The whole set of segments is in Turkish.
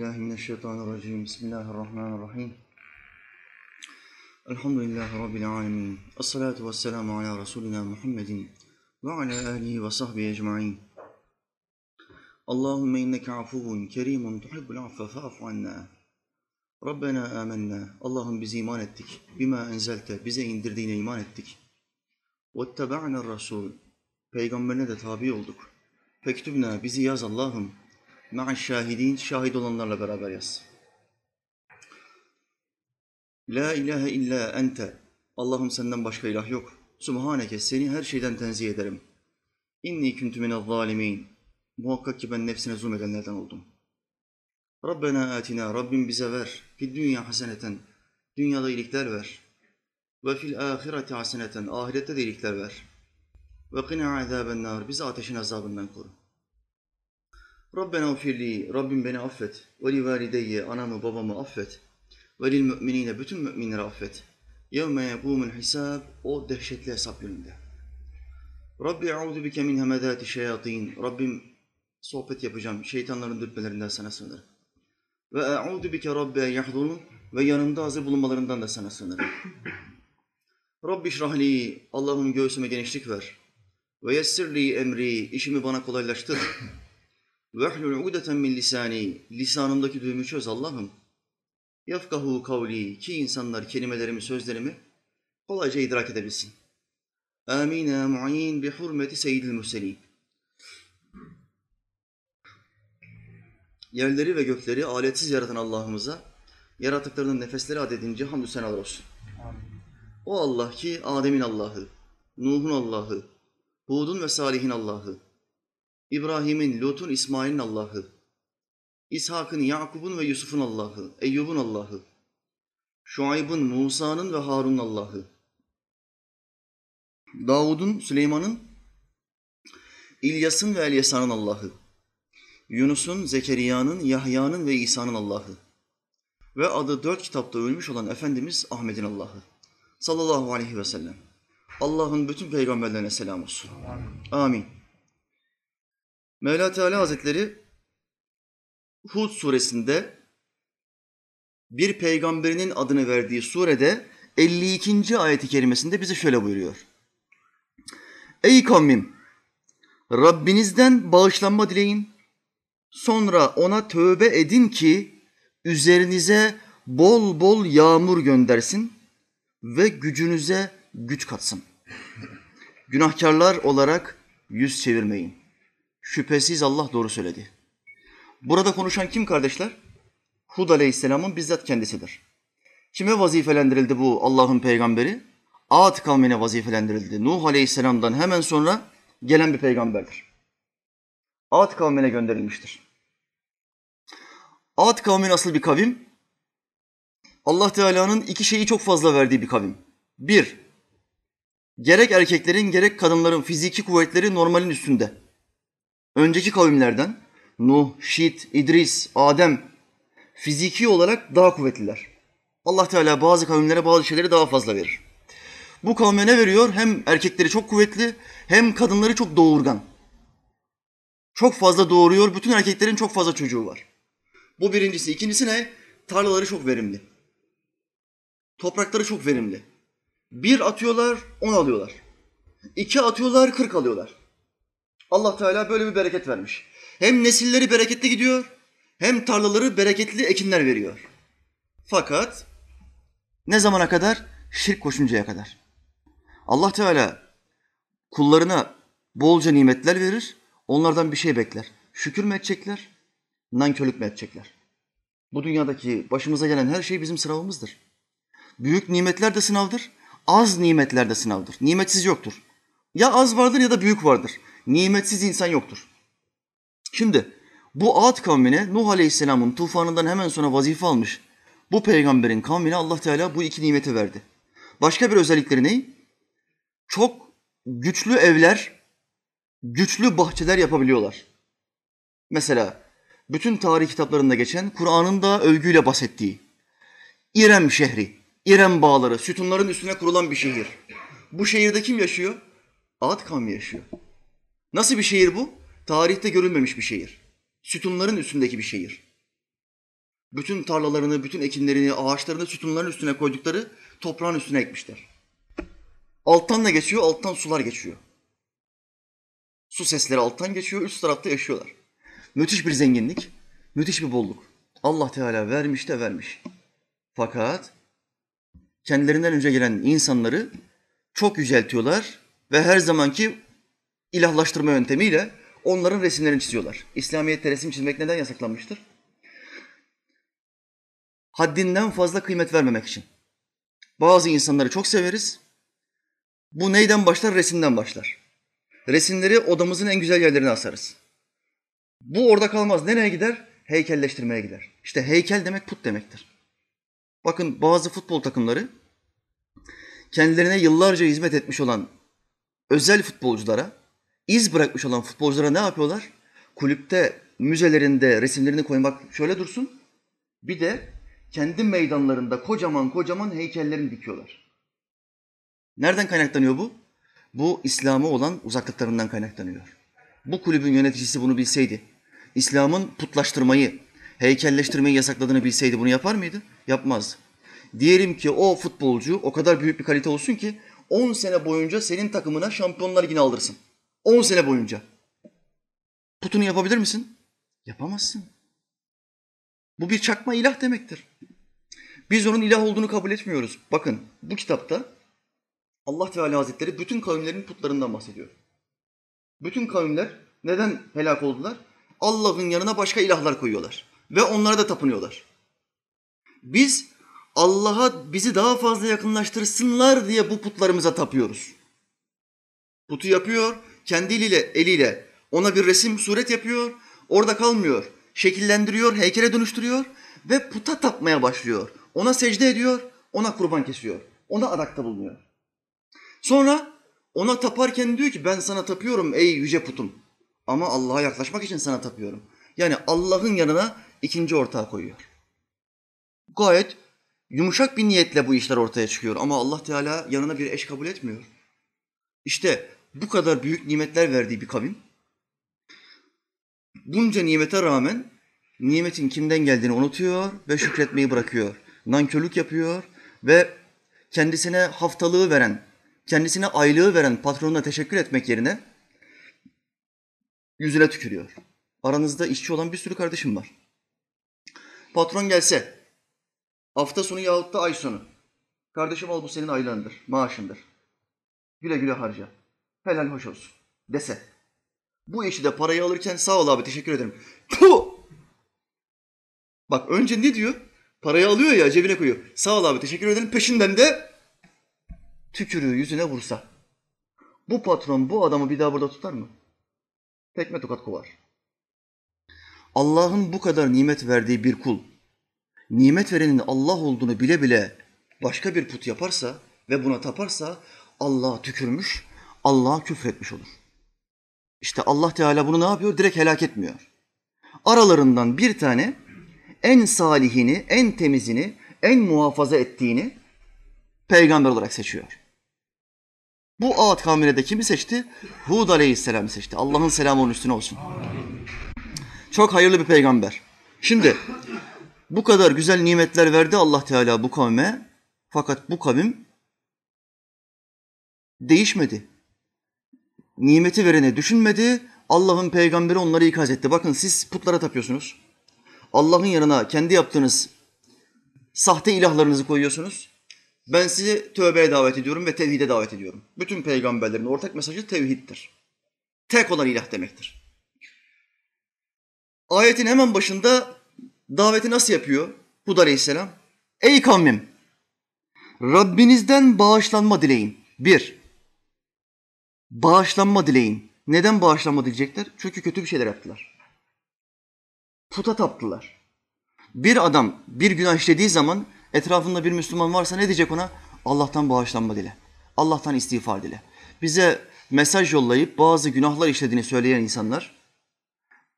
بالله من الشيطان الرجيم بسم الله الرحمن الرحيم الحمد لله رب العالمين الصلاة والسلام على رسولنا محمد وعلى آله وصحبه أجمعين اللهم إنك عفو كريم تحب العفو فاعف عنا Rabbena amennâ. Allah'ım biz iman ettik. Bima enzelte. Bize indirdiğine iman ettik. Vettebe'na rasul. Peygamberine de tabi olduk. Fektübna. Bizi yaz Allah'ım. Ma'aş şahidin. Şahit olanlarla beraber yaz. La ilahe illa ente. Allah'ım senden başka ilah yok. Subhaneke. Seni her şeyden tenzih ederim. İnni kuntu minel zalimin. Muhakkak ki ben nefsine zulmedenlerden oldum. Rabbena atina, Rabbim bize ver. Fid dünya haseneten, dünyada iyilikler ver. Ve fil ahireti haseneten, ahirette de iyilikler ver. Ve qina azaben nar, bizi ateşin azabından koru. Rabbena ufirli, Rabbim beni affet. Ve li valideyye, anamı babamı affet. Ve lil müminine, bütün müminleri affet. Yevme yekûmul hisab, o dehşetli hesap gününde. Rabbi eûzu bike min hemedâti şeyatîn. Rabbim sohbet yapacağım, şeytanların dürtmelerinden sana sığınırım. Ve e'udu bike rabbe yahdurun ve yanımda hazır bulunmalarından da sana sığınırım. Rabbi şrahli, Allah'ım göğsüme genişlik ver. Ve yessirli emri, işimi bana kolaylaştır. Ehlul udeten min lisani, lisanımdaki düğümü çöz Allah'ım. Yafkahu kavli, ki insanlar kelimelerimi, sözlerimi kolayca idrak edebilsin. Amin ya mu'in bi hurmeti seyyidil murselin. Yerleri ve gökleri aletsiz yaratan Allah'ımıza yaratıklarının nefesleri adedince hamdü senalar olsun. O Allah ki Adem'in Allah'ı, Nuh'un Allah'ı, Hud'un ve Salih'in Allah'ı, İbrahim'in, Lut'un, İsmail'in Allah'ı, İshak'ın, Yakub'un ve Yusuf'un Allah'ı, Eyyub'un Allah'ı, Şuayb'ın, Musa'nın ve Harun'un Allah'ı, Davud'un, Süleyman'ın, İlyas'ın ve Elyasa'nın Allah'ı, Yunus'un, Zekeriya'nın, Yahya'nın ve İsa'nın Allah'ı. Ve adı dört kitapta ölmüş olan Efendimiz Ahmet'in Allah'ı. Sallallahu aleyhi ve sellem. Allah'ın bütün peygamberlerine selam olsun. Amin. Mevla Teala Hazretleri Hud suresinde bir peygamberinin adını verdiği surede 52. ayeti kerimesinde bize şöyle buyuruyor. Ey kavmim! Rabbinizden bağışlanma dileyin. Sonra ona tövbe edin ki üzerinize bol bol yağmur göndersin ve gücünüze güç katsın. Günahkarlar olarak yüz çevirmeyin. Şüphesiz Allah doğru söyledi. Burada konuşan kim kardeşler? Hud Aleyhisselam'ın bizzat kendisidir. Kime vazifelendirildi bu Allah'ın peygamberi? Ad kavmine vazifelendirildi. Nuh Aleyhisselam'dan hemen sonra gelen bir peygamberdir. Ad kavmine gönderilmiştir. Ad kavmi nasıl bir kavim? Allah Teala'nın iki şeyi çok fazla verdiği bir kavim. Bir, gerek erkeklerin gerek kadınların fiziki kuvvetleri normalin üstünde. Önceki kavimlerden Nuh, Şit, İdris, Adem fiziki olarak daha kuvvetliler. Allah Teala bazı kavimlere bazı şeyleri daha fazla verir. Bu kavme ne veriyor? Hem erkekleri çok kuvvetli hem kadınları çok doğurgan. Çok fazla doğuruyor. Bütün erkeklerin çok fazla çocuğu var. Bu birincisi. İkincisi ne? Tarlaları çok verimli. Toprakları çok verimli. Bir atıyorlar, on alıyorlar. İki atıyorlar, kırk alıyorlar. Allah Teala böyle bir bereket vermiş. Hem nesilleri bereketli gidiyor, hem tarlaları bereketli ekinler veriyor. Fakat ne zamana kadar? Şirk koşuncaya kadar. Allah Teala kullarına bolca nimetler verir, onlardan bir şey bekler. Şükür mü edecekler, nankörlük mü edecekler? Bu dünyadaki başımıza gelen her şey bizim sınavımızdır. Büyük nimetler de sınavdır, az nimetler de sınavdır. Nimetsiz yoktur. Ya az vardır ya da büyük vardır. Nimetsiz insan yoktur. Şimdi bu Ad kavmine Nuh Aleyhisselam'ın tufanından hemen sonra vazife almış. Bu peygamberin kavmine Allah Teala bu iki nimeti verdi. Başka bir özellikleri ne? Çok güçlü evler, güçlü bahçeler yapabiliyorlar. Mesela bütün tarih kitaplarında geçen Kur'an'ın da övgüyle bahsettiği İrem şehri, İrem bağları, sütunların üstüne kurulan bir şehir. Bu şehirde kim yaşıyor? Ad kavmi yaşıyor. Nasıl bir şehir bu? Tarihte görülmemiş bir şehir. Sütunların üstündeki bir şehir. Bütün tarlalarını, bütün ekinlerini, ağaçlarını sütunların üstüne koydukları toprağın üstüne ekmişler. Alttan ne geçiyor? Alttan sular geçiyor. Su sesleri alttan geçiyor, üst tarafta yaşıyorlar. Müthiş bir zenginlik, müthiş bir bolluk. Allah Teala vermiş de vermiş. Fakat kendilerinden önce gelen insanları çok yüceltiyorlar ve her zamanki ilahlaştırma yöntemiyle onların resimlerini çiziyorlar. İslamiyet'te resim çizmek neden yasaklanmıştır? Haddinden fazla kıymet vermemek için. Bazı insanları çok severiz. Bu neyden başlar? Resimden başlar. Resimleri odamızın en güzel yerlerine asarız. Bu orada kalmaz. Nereye gider? Heykelleştirmeye gider. İşte heykel demek put demektir. Bakın bazı futbol takımları kendilerine yıllarca hizmet etmiş olan özel futbolculara, iz bırakmış olan futbolculara ne yapıyorlar? Kulüpte, müzelerinde resimlerini koymak şöyle dursun. Bir de kendi meydanlarında kocaman kocaman heykellerini dikiyorlar. Nereden kaynaklanıyor bu? Bu İslam'a olan uzaklıklarından kaynaklanıyor. Bu kulübün yöneticisi bunu bilseydi, İslam'ın putlaştırmayı, heykelleştirmeyi yasakladığını bilseydi bunu yapar mıydı? Yapmazdı. Diyelim ki o futbolcu o kadar büyük bir kalite olsun ki 10 sene boyunca senin takımına Şampiyonlar Ligi'ni aldırsın. 10 sene boyunca. Putunu yapabilir misin? Yapamazsın. Bu bir çakma ilah demektir. Biz onun ilah olduğunu kabul etmiyoruz. Bakın bu kitapta Allah Teala Hazretleri bütün kavimlerin putlarından bahsediyor. Bütün kavimler neden helak oldular? Allah'ın yanına başka ilahlar koyuyorlar. Ve onlara da tapınıyorlar. Biz Allah'a bizi daha fazla yakınlaştırsınlar diye bu putlarımıza tapıyoruz. Putu yapıyor, kendi eliyle, eliyle ona bir resim, suret yapıyor, orada kalmıyor. Şekillendiriyor, heykele dönüştürüyor ve puta tapmaya başlıyor. Ona secde ediyor, ona kurban kesiyor. Ona adakta bulunuyor. Sonra ona taparken diyor ki ben sana tapıyorum ey yüce putum. Ama Allah'a yaklaşmak için sana tapıyorum. Yani Allah'ın yanına ikinci ortağı koyuyor. Gayet yumuşak bir niyetle bu işler ortaya çıkıyor ama Allah Teala yanına bir eş kabul etmiyor. İşte bu kadar büyük nimetler verdiği bir kavim bunca nimete rağmen nimetin kimden geldiğini unutuyor ve şükretmeyi bırakıyor. Nankörlük yapıyor ve kendisine haftalığı veren, kendisine aylığı veren patronuna teşekkür etmek yerine yüzüne tükürüyor. Aranızda işçi olan bir sürü kardeşim var. Patron gelse, hafta sonu yahut da ay sonu. Kardeşim al bu senin aylığındır, maaşındır. Güle güle harca. Helal hoş olsun. Dese. Bu işi de parayı alırken sağ ol abi teşekkür ederim. Puh! Bak önce ne diyor? Parayı alıyor ya cebine koyuyor. Sağ ol abi teşekkür ederim. Peşinden de tükürüğü yüzüne vursa. Bu patron bu adamı bir daha burada tutar mı? Tekme tokat kovar. Allah'ın bu kadar nimet verdiği bir kul, nimet verenin Allah olduğunu bile bile başka bir put yaparsa ve buna taparsa Allah tükürmüş, Allah'a küfretmiş olur. İşte Allah Teala bunu ne yapıyor? Direkt helak etmiyor. Aralarından bir tane en salihini, en temizini, en muhafaza ettiğini peygamber olarak seçiyor. Bu Ağat kavmine de kimi seçti? Hud aleyhisselamı seçti. Allah'ın selamı onun üstüne olsun. Çok hayırlı bir peygamber. Şimdi bu kadar güzel nimetler verdi Allah Teala bu kavme. Fakat bu kavim değişmedi. Nimeti verene düşünmedi. Allah'ın peygamberi onları ikaz etti. Bakın siz putlara tapıyorsunuz. Allah'ın yanına kendi yaptığınız sahte ilahlarınızı koyuyorsunuz. Ben sizi tövbeye davet ediyorum ve tevhide davet ediyorum. Bütün peygamberlerin ortak mesajı tevhiddir. Tek olan ilah demektir. Ayetin hemen başında daveti nasıl yapıyor Hud Aleyhisselam? Ey kavmim! Rabbinizden bağışlanma dileyin. Bir, bağışlanma dileyin. Neden bağışlanma dileyecekler? Çünkü kötü bir şeyler yaptılar. Puta taptılar. Bir adam bir günah işlediği zaman etrafında bir Müslüman varsa ne diyecek ona? Allah'tan bağışlanma dile. Allah'tan istiğfar dile. Bize mesaj yollayıp bazı günahlar işlediğini söyleyen insanlar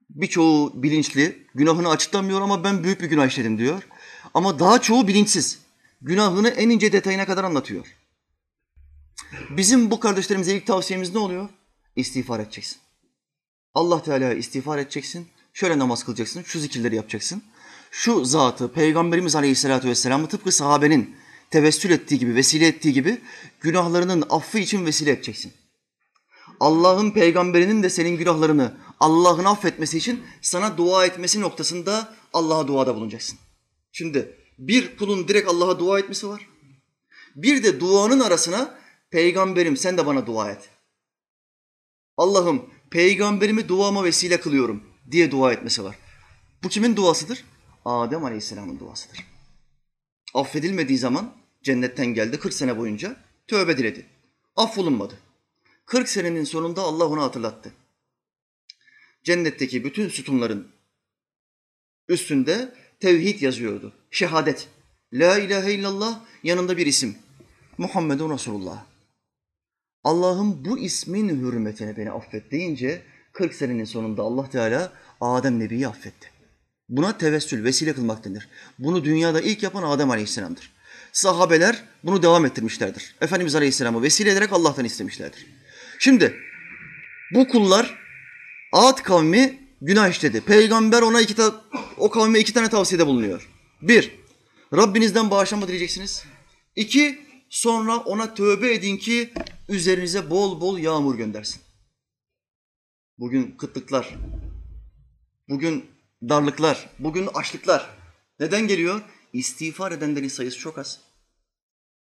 birçoğu bilinçli, günahını açıklamıyor ama ben büyük bir günah işledim diyor. Ama daha çoğu bilinçsiz. Günahını en ince detayına kadar anlatıyor. Bizim bu kardeşlerimize ilk tavsiyemiz ne oluyor? İstiğfar edeceksin. Allah Teala'ya istiğfar edeceksin. Şöyle namaz kılacaksın, şu zikirleri yapacaksın. şu zatı Peygamberimiz Aleyhisselatü Vesselam'ı tıpkı sahabenin tevessül ettiği gibi, vesile ettiği gibi günahlarının affı için vesile edeceksin. Allah'ın peygamberinin de senin günahlarını Allah'ın affetmesi için sana dua etmesi noktasında Allah'a duada bulunacaksın. Şimdi bir kulun direkt Allah'a dua etmesi var. Bir de duanın arasına peygamberim sen de bana dua et. Allah'ım peygamberimi duama vesile kılıyorum diye dua etmesi var. Bu kimin duasıdır? Adem Aleyhisselam'ın duasıdır. Affedilmediği zaman cennetten geldi 40 sene boyunca tövbe diledi. Affolunmadı. 40 senenin sonunda Allah onu hatırlattı. Cennetteki bütün sütunların üstünde tevhid yazıyordu. Şehadet. La ilahe illallah yanında bir isim. Muhammedun Resulullah. Allah'ım bu ismin hürmetine beni affet deyince 40 senenin sonunda Allah Teala Adem Nebi'yi affetti. Buna tevessül, vesile kılmak denir. Bunu dünyada ilk yapan Adem Aleyhisselam'dır. Sahabeler bunu devam ettirmişlerdir. Efendimiz Aleyhisselam'ı vesile ederek Allah'tan istemişlerdir. Şimdi bu kullar Ad kavmi günah işledi. Peygamber ona iki ta- o kavme iki tane tavsiyede bulunuyor. Bir, Rabbinizden bağışlanma dileyeceksiniz. İki, sonra ona tövbe edin ki üzerinize bol bol yağmur göndersin. Bugün kıtlıklar, bugün darlıklar, bugün açlıklar. Neden geliyor? İstiğfar edenlerin sayısı çok az.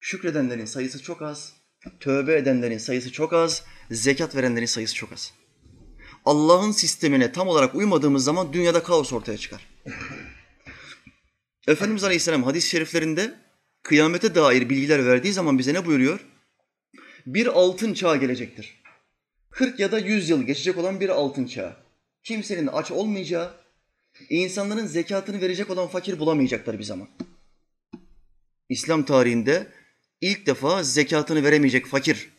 Şükredenlerin sayısı çok az. Tövbe edenlerin sayısı çok az. Zekat verenlerin sayısı çok az. Allah'ın sistemine tam olarak uymadığımız zaman dünyada kaos ortaya çıkar. Efendimiz Aleyhisselam hadis-i şeriflerinde kıyamete dair bilgiler verdiği zaman bize ne buyuruyor? Bir altın çağ gelecektir. 40 ya da 100 yıl geçecek olan bir altın çağı. Kimsenin aç olmayacağı, insanların zekatını verecek olan fakir bulamayacaklar bir zaman. İslam tarihinde ilk defa zekatını veremeyecek fakir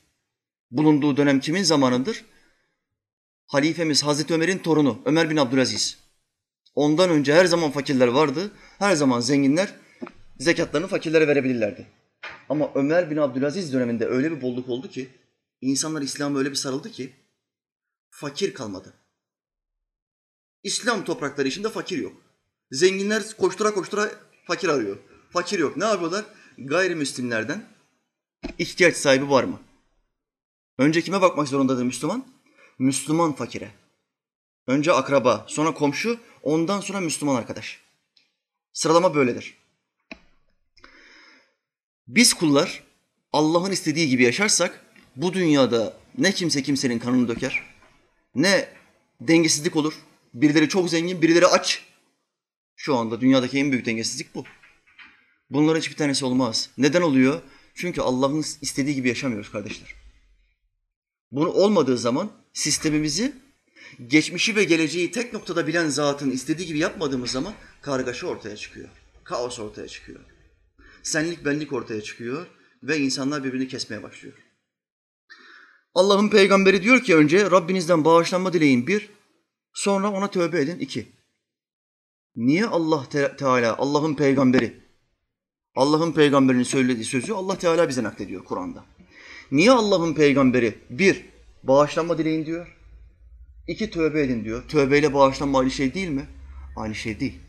bulunduğu dönem kimin zamanıdır? Halifemiz Hazreti Ömer'in torunu Ömer bin Abdülaziz. Ondan önce her zaman fakirler vardı. Her zaman zenginler zekatlarını fakirlere verebilirlerdi. Ama Ömer bin Abdülaziz döneminde öyle bir bolluk oldu ki insanlar İslam'a öyle bir sarıldı ki fakir kalmadı. İslam toprakları içinde fakir yok. Zenginler koştura koştura fakir arıyor. Fakir yok. Ne yapıyorlar? Gayrimüslimlerden ihtiyaç sahibi var mı? Önce kime bakmak zorundadır Müslüman? Müslüman fakire. Önce akraba, sonra komşu, ondan sonra Müslüman arkadaş. Sıralama böyledir. Biz kullar Allah'ın istediği gibi yaşarsak bu dünyada ne kimse kimsenin kanını döker, ne dengesizlik olur. Birileri çok zengin, birileri aç. Şu anda dünyadaki en büyük dengesizlik bu. Bunların hiçbir tanesi olmaz. Neden oluyor? Çünkü Allah'ın istediği gibi yaşamıyoruz kardeşler. Bunu olmadığı zaman sistemimizi geçmişi ve geleceği tek noktada bilen zatın istediği gibi yapmadığımız zaman kargaşa ortaya çıkıyor. Kaos ortaya çıkıyor. Senlik benlik ortaya çıkıyor ve insanlar birbirini kesmeye başlıyor. Allah'ın peygamberi diyor ki önce Rabbinizden bağışlanma dileyin bir, sonra ona tövbe edin iki. Niye Allah Te- Teala, Allah'ın peygamberi, Allah'ın peygamberinin söylediği sözü Allah Teala bize naklediyor Kur'an'da. Niye Allah'ın peygamberi bir, bağışlanma dileyin diyor, iki tövbe edin diyor. Tövbeyle bağışlanma aynı şey değil mi? Aynı şey değil.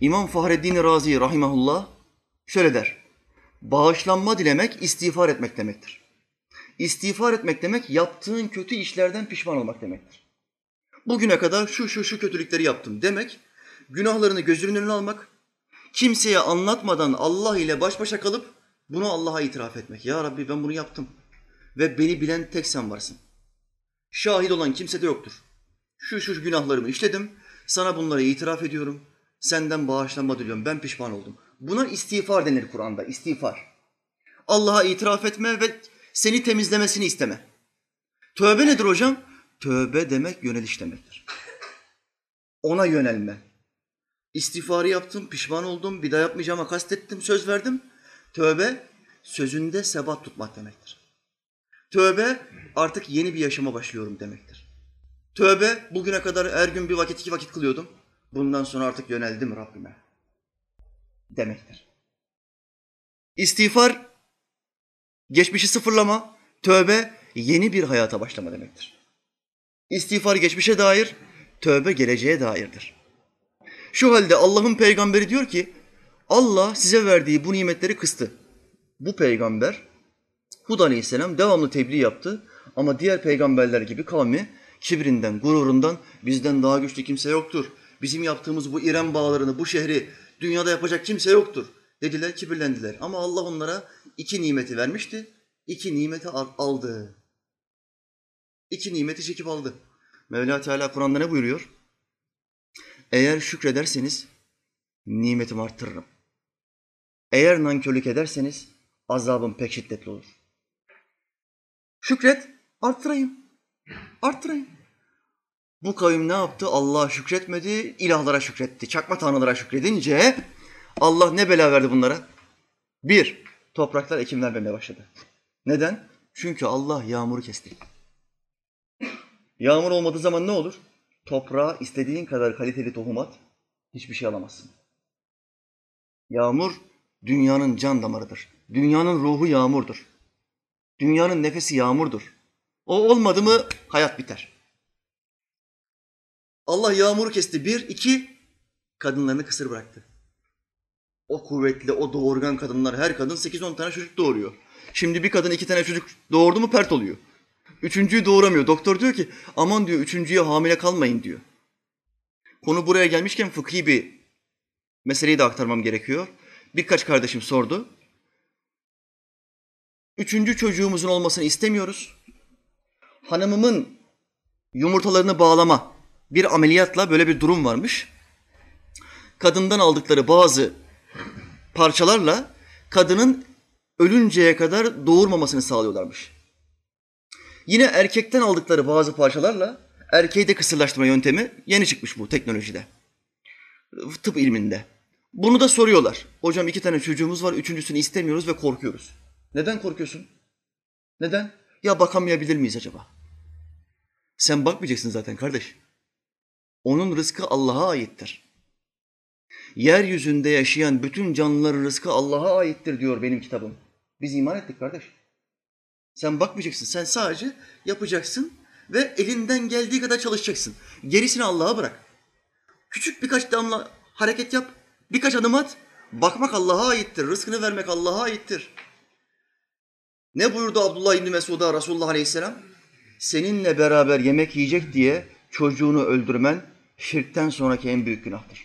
İmam Fahreddin Razi rahimahullah şöyle der. Bağışlanma dilemek istiğfar etmek demektir. İstiğfar etmek demek yaptığın kötü işlerden pişman olmak demektir. Bugüne kadar şu şu şu kötülükleri yaptım demek, günahlarını gözünün önüne almak, kimseye anlatmadan Allah ile baş başa kalıp bunu Allah'a itiraf etmek. Ya Rabbi ben bunu yaptım ve beni bilen tek sen varsın. Şahit olan kimse de yoktur. Şu şu günahlarımı işledim, sana bunları itiraf ediyorum, senden bağışlanma diliyorum, ben pişman oldum. Buna istiğfar denir Kur'an'da, istiğfar. Allah'a itiraf etme ve seni temizlemesini isteme. Tövbe nedir hocam? Tövbe demek yöneliş demektir. Ona yönelme. İstiğfarı yaptım, pişman oldum, bir daha yapmayacağıma kastettim, söz verdim. Tövbe, sözünde sebat tutmak demektir. Tövbe, artık yeni bir yaşama başlıyorum demektir. Tövbe, bugüne kadar her gün bir vakit iki vakit kılıyordum. Bundan sonra artık yöneldim Rabbime demektir. İstiğfar, geçmişi sıfırlama, tövbe, yeni bir hayata başlama demektir. İstiğfar geçmişe dair, tövbe geleceğe dairdir. Şu halde Allah'ın peygamberi diyor ki Allah size verdiği bu nimetleri kıstı. Bu peygamber Hud aleyhisselam devamlı tebliğ yaptı ama diğer peygamberler gibi kavmi kibrinden, gururundan bizden daha güçlü kimse yoktur. Bizim yaptığımız bu İrem bağlarını, bu şehri dünyada yapacak kimse yoktur dediler, kibirlendiler. Ama Allah onlara iki nimeti vermişti, iki nimeti aldı. İki nimeti çekip aldı. Mevla Teala Kur'an'da ne buyuruyor? Eğer şükrederseniz nimetimi arttırırım. Eğer nankörlük ederseniz azabım pek şiddetli olur. Şükret, arttırayım. Arttırayım. Bu kavim ne yaptı? Allah'a şükretmedi, ilahlara şükretti. Çakma tanrılara şükredince Allah ne bela verdi bunlara? Bir, topraklar ekim vermemeye başladı. Neden? Çünkü Allah yağmuru kesti. Yağmur olmadığı zaman ne olur? Toprağa istediğin kadar kaliteli tohum at, hiçbir şey alamazsın. Yağmur dünyanın can damarıdır. Dünyanın ruhu yağmurdur. Dünyanın nefesi yağmurdur. O olmadı mı hayat biter. Allah yağmuru kesti. Bir, iki, kadınlarını kısır bıraktı. O kuvvetli, o doğurgan kadınlar, her kadın sekiz on tane çocuk doğuruyor. Şimdi bir kadın iki tane çocuk doğurdu mu pert oluyor. Üçüncüyü doğuramıyor. Doktor diyor ki aman diyor üçüncüye hamile kalmayın diyor. Konu buraya gelmişken fıkhi bir meseleyi de aktarmam gerekiyor. Birkaç kardeşim sordu. Üçüncü çocuğumuzun olmasını istemiyoruz. Hanımımın yumurtalarını bağlama bir ameliyatla böyle bir durum varmış. Kadından aldıkları bazı parçalarla kadının ölünceye kadar doğurmamasını sağlıyorlarmış. Yine erkekten aldıkları bazı parçalarla erkeği de kısırlaştırma yöntemi yeni çıkmış bu teknolojide. Tıp ilminde. Bunu da soruyorlar. Hocam iki tane çocuğumuz var, üçüncüsünü istemiyoruz ve korkuyoruz. Neden korkuyorsun? Neden? Ya bakamayabilir miyiz acaba? Sen bakmayacaksın zaten kardeş. Onun rızkı Allah'a aittir. Yeryüzünde yaşayan bütün canlıların rızkı Allah'a aittir diyor benim kitabım. Biz iman ettik kardeş. Sen bakmayacaksın. Sen sadece yapacaksın ve elinden geldiği kadar çalışacaksın. Gerisini Allah'a bırak. Küçük birkaç damla hareket yap, birkaç adım at. Bakmak Allah'a aittir. Rızkını vermek Allah'a aittir. Ne buyurdu Abdullah İbni Mesud'a Resulullah Aleyhisselam? Seninle beraber yemek yiyecek diye çocuğunu öldürmen şirkten sonraki en büyük günahtır.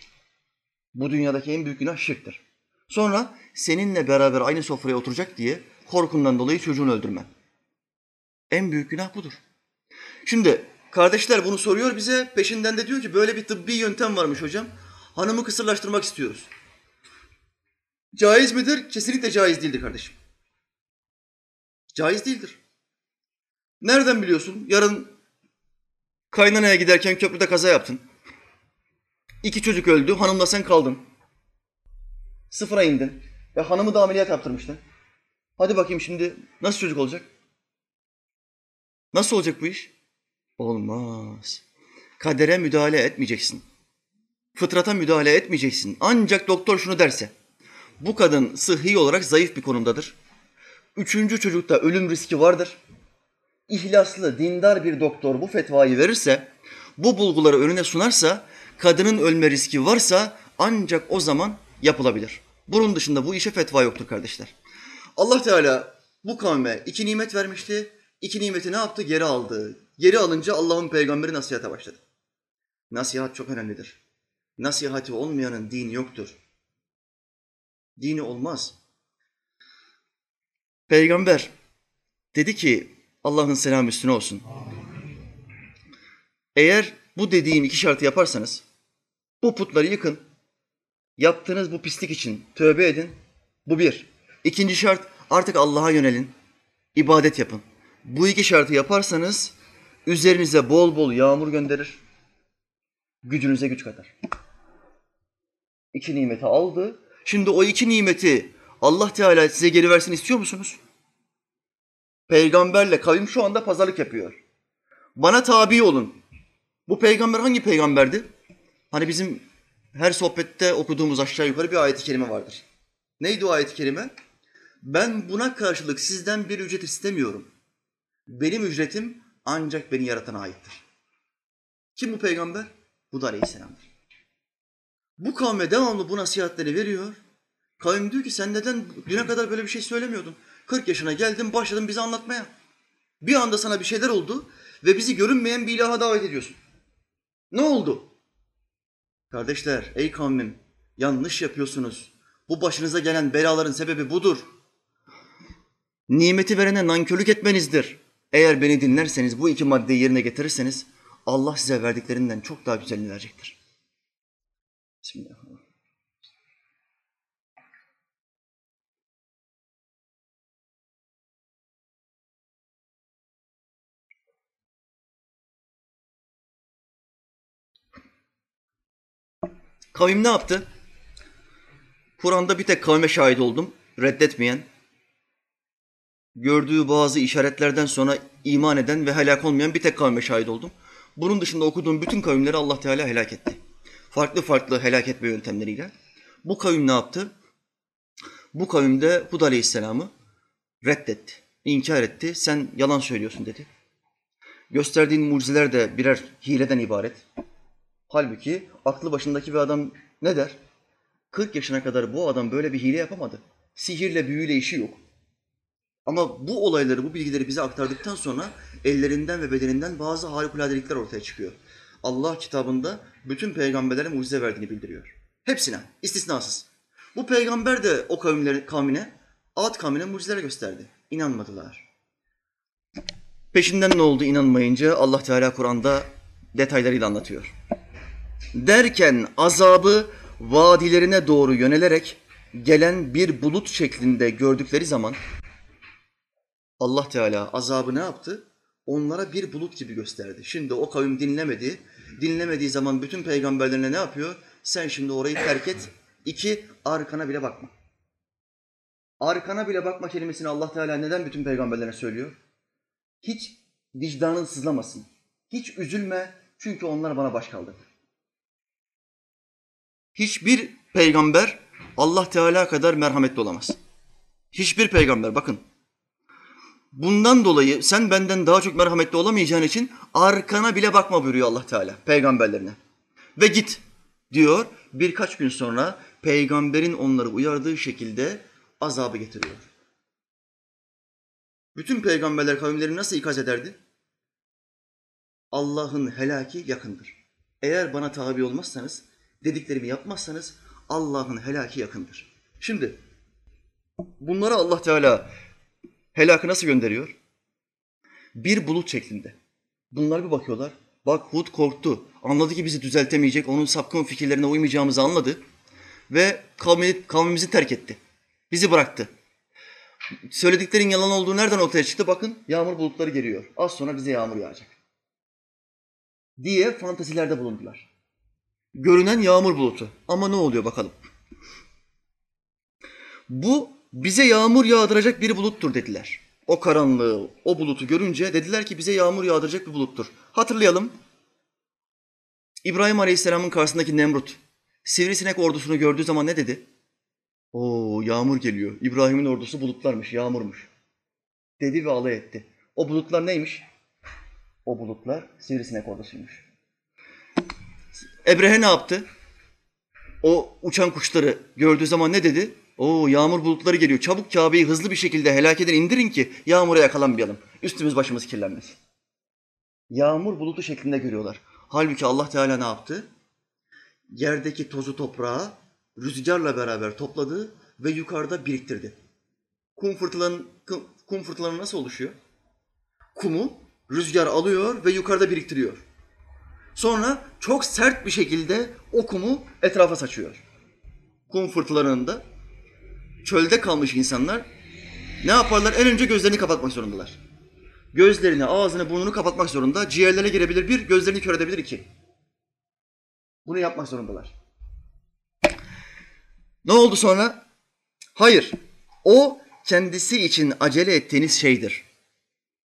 Bu dünyadaki en büyük günah şirktir. Sonra seninle beraber aynı sofraya oturacak diye korkundan dolayı çocuğunu öldürmen. En büyük günah budur. Şimdi kardeşler bunu soruyor bize. Peşinden de diyor ki böyle bir tıbbi yöntem varmış hocam. Hanımı kısırlaştırmak istiyoruz. Caiz midir? Kesinlikle caiz değildir kardeşim. Caiz değildir. Nereden biliyorsun? Yarın kaynanaya giderken köprüde kaza yaptın. İki çocuk öldü, hanımla sen kaldın. Sıfıra indin. Ve hanımı da ameliyat yaptırmıştın. Hadi bakayım şimdi nasıl çocuk olacak? Nasıl olacak bu iş? Olmaz. Kadere müdahale etmeyeceksin. Fıtrata müdahale etmeyeceksin. Ancak doktor şunu derse. Bu kadın sıhhi olarak zayıf bir konumdadır. Üçüncü çocukta ölüm riski vardır. İhlaslı, dindar bir doktor bu fetvayı verirse, bu bulguları önüne sunarsa, kadının ölme riski varsa ancak o zaman yapılabilir. Bunun dışında bu işe fetva yoktur kardeşler. Allah Teala bu kavme iki nimet vermişti. İki nimeti ne yaptı? Geri aldı. Geri alınca Allah'ın peygamberi nasihata başladı. Nasihat çok önemlidir. Nasihati olmayanın dini yoktur. Dini olmaz. Peygamber dedi ki Allah'ın selamı üstüne olsun. Eğer bu dediğim iki şartı yaparsanız bu putları yıkın. Yaptığınız bu pislik için tövbe edin. Bu bir. İkinci şart artık Allah'a yönelin. ibadet yapın. Bu iki şartı yaparsanız üzerinize bol bol yağmur gönderir. Gücünüze güç katar. İki nimeti aldı. Şimdi o iki nimeti Allah Teala size geri versin istiyor musunuz? Peygamberle kavim şu anda pazarlık yapıyor. Bana tabi olun. Bu peygamber hangi peygamberdi? Hani bizim her sohbette okuduğumuz aşağı yukarı bir ayet-i kerime vardır. Neydi o ayet-i kerime? Ben buna karşılık sizden bir ücret istemiyorum. Benim ücretim ancak beni yaratana aittir. Kim bu peygamber? Bu da aleyhisselamdır. Bu kavme devamlı bu nasihatleri veriyor. Kavim diyor ki sen neden düne kadar böyle bir şey söylemiyordun? 40 yaşına geldin başladın bize anlatmaya. Bir anda sana bir şeyler oldu ve bizi görünmeyen bir ilaha davet ediyorsun. Ne oldu? Kardeşler, ey kavmim yanlış yapıyorsunuz. Bu başınıza gelen belaların sebebi budur. Nimeti verene nankörlük etmenizdir. Eğer beni dinlerseniz, bu iki maddeyi yerine getirirseniz Allah size verdiklerinden çok daha güzelini verecektir. Bismillahirrahmanirrahim. Kavim ne yaptı? Kur'an'da bir tek kavme şahit oldum. Reddetmeyen, gördüğü bazı işaretlerden sonra iman eden ve helak olmayan bir tek kavme şahit oldum. Bunun dışında okuduğum bütün kavimleri Allah Teala helak etti. Farklı farklı helak etme yöntemleriyle. Bu kavim ne yaptı? Bu kavimde Hud Aleyhisselam'ı reddetti, inkar etti. Sen yalan söylüyorsun dedi. Gösterdiğin mucizeler de birer hileden ibaret. Halbuki aklı başındaki bir adam ne der? 40 yaşına kadar bu adam böyle bir hile yapamadı. Sihirle, büyüyle işi yok. Ama bu olayları, bu bilgileri bize aktardıktan sonra ellerinden ve bedeninden bazı harikuladelikler ortaya çıkıyor. Allah kitabında bütün peygamberlere mucize verdiğini bildiriyor. Hepsine, istisnasız. Bu peygamber de o kavimleri, kavmine, Ad kavmine mucizeler gösterdi. İnanmadılar. Peşinden ne oldu inanmayınca Allah Teala Kur'an'da detaylarıyla anlatıyor. Derken azabı vadilerine doğru yönelerek gelen bir bulut şeklinde gördükleri zaman Allah Teala azabı ne yaptı? Onlara bir bulut gibi gösterdi. Şimdi o kavim dinlemedi. Dinlemediği zaman bütün peygamberlerine ne yapıyor? Sen şimdi orayı terk et. İki, arkana bile bakma. Arkana bile bakma kelimesini Allah Teala neden bütün peygamberlerine söylüyor? Hiç vicdanın sızlamasın. Hiç üzülme çünkü onlar bana baş kaldırdı. Hiçbir peygamber Allah Teala kadar merhametli olamaz. Hiçbir peygamber bakın. Bundan dolayı sen benden daha çok merhametli olamayacağın için arkana bile bakma buyuruyor Allah Teala peygamberlerine. Ve git diyor birkaç gün sonra peygamberin onları uyardığı şekilde azabı getiriyor. Bütün peygamberler kavimlerini nasıl ikaz ederdi? Allah'ın helaki yakındır. Eğer bana tabi olmazsanız, dediklerimi yapmazsanız Allah'ın helaki yakındır. Şimdi bunları Allah Teala helakı nasıl gönderiyor? Bir bulut şeklinde. Bunlar bir bakıyorlar. Bak Hud korktu. Anladı ki bizi düzeltemeyecek. Onun sapkın fikirlerine uymayacağımızı anladı. Ve kavmi, kavmimizi terk etti. Bizi bıraktı. Söylediklerin yalan olduğu nereden ortaya çıktı? Bakın yağmur bulutları geliyor. Az sonra bize yağmur yağacak. Diye fantazilerde bulundular. Görünen yağmur bulutu. Ama ne oluyor bakalım. Bu bize yağmur yağdıracak bir buluttur dediler. O karanlığı, o bulutu görünce dediler ki bize yağmur yağdıracak bir buluttur. Hatırlayalım. İbrahim Aleyhisselam'ın karşısındaki Nemrut, sivrisinek ordusunu gördüğü zaman ne dedi? Oo yağmur geliyor. İbrahim'in ordusu bulutlarmış, yağmurmuş. Dedi ve alay etti. O bulutlar neymiş? O bulutlar sivrisinek ordusuymuş. Ebrehe ne yaptı? O uçan kuşları gördüğü zaman ne dedi? Oo yağmur bulutları geliyor. Çabuk Kabe'yi hızlı bir şekilde helakeden indirin ki yağmura yakalanmayalım. Üstümüz başımız kirlenmesin. Yağmur bulutu şeklinde görüyorlar. Halbuki Allah Teala ne yaptı? Yerdeki tozu toprağı rüzgarla beraber topladı ve yukarıda biriktirdi. Kum fırtınaların, kum fırtınaları nasıl oluşuyor? Kumu rüzgar alıyor ve yukarıda biriktiriyor. Sonra çok sert bir şekilde o kumu etrafa saçıyor. Kum fırtınalarında çölde kalmış insanlar ne yaparlar? En önce gözlerini kapatmak zorundalar. Gözlerini, ağzını, burnunu kapatmak zorunda. Ciğerlerine girebilir bir, gözlerini kör edebilir iki. Bunu yapmak zorundalar. Ne oldu sonra? Hayır. O kendisi için acele ettiğiniz şeydir.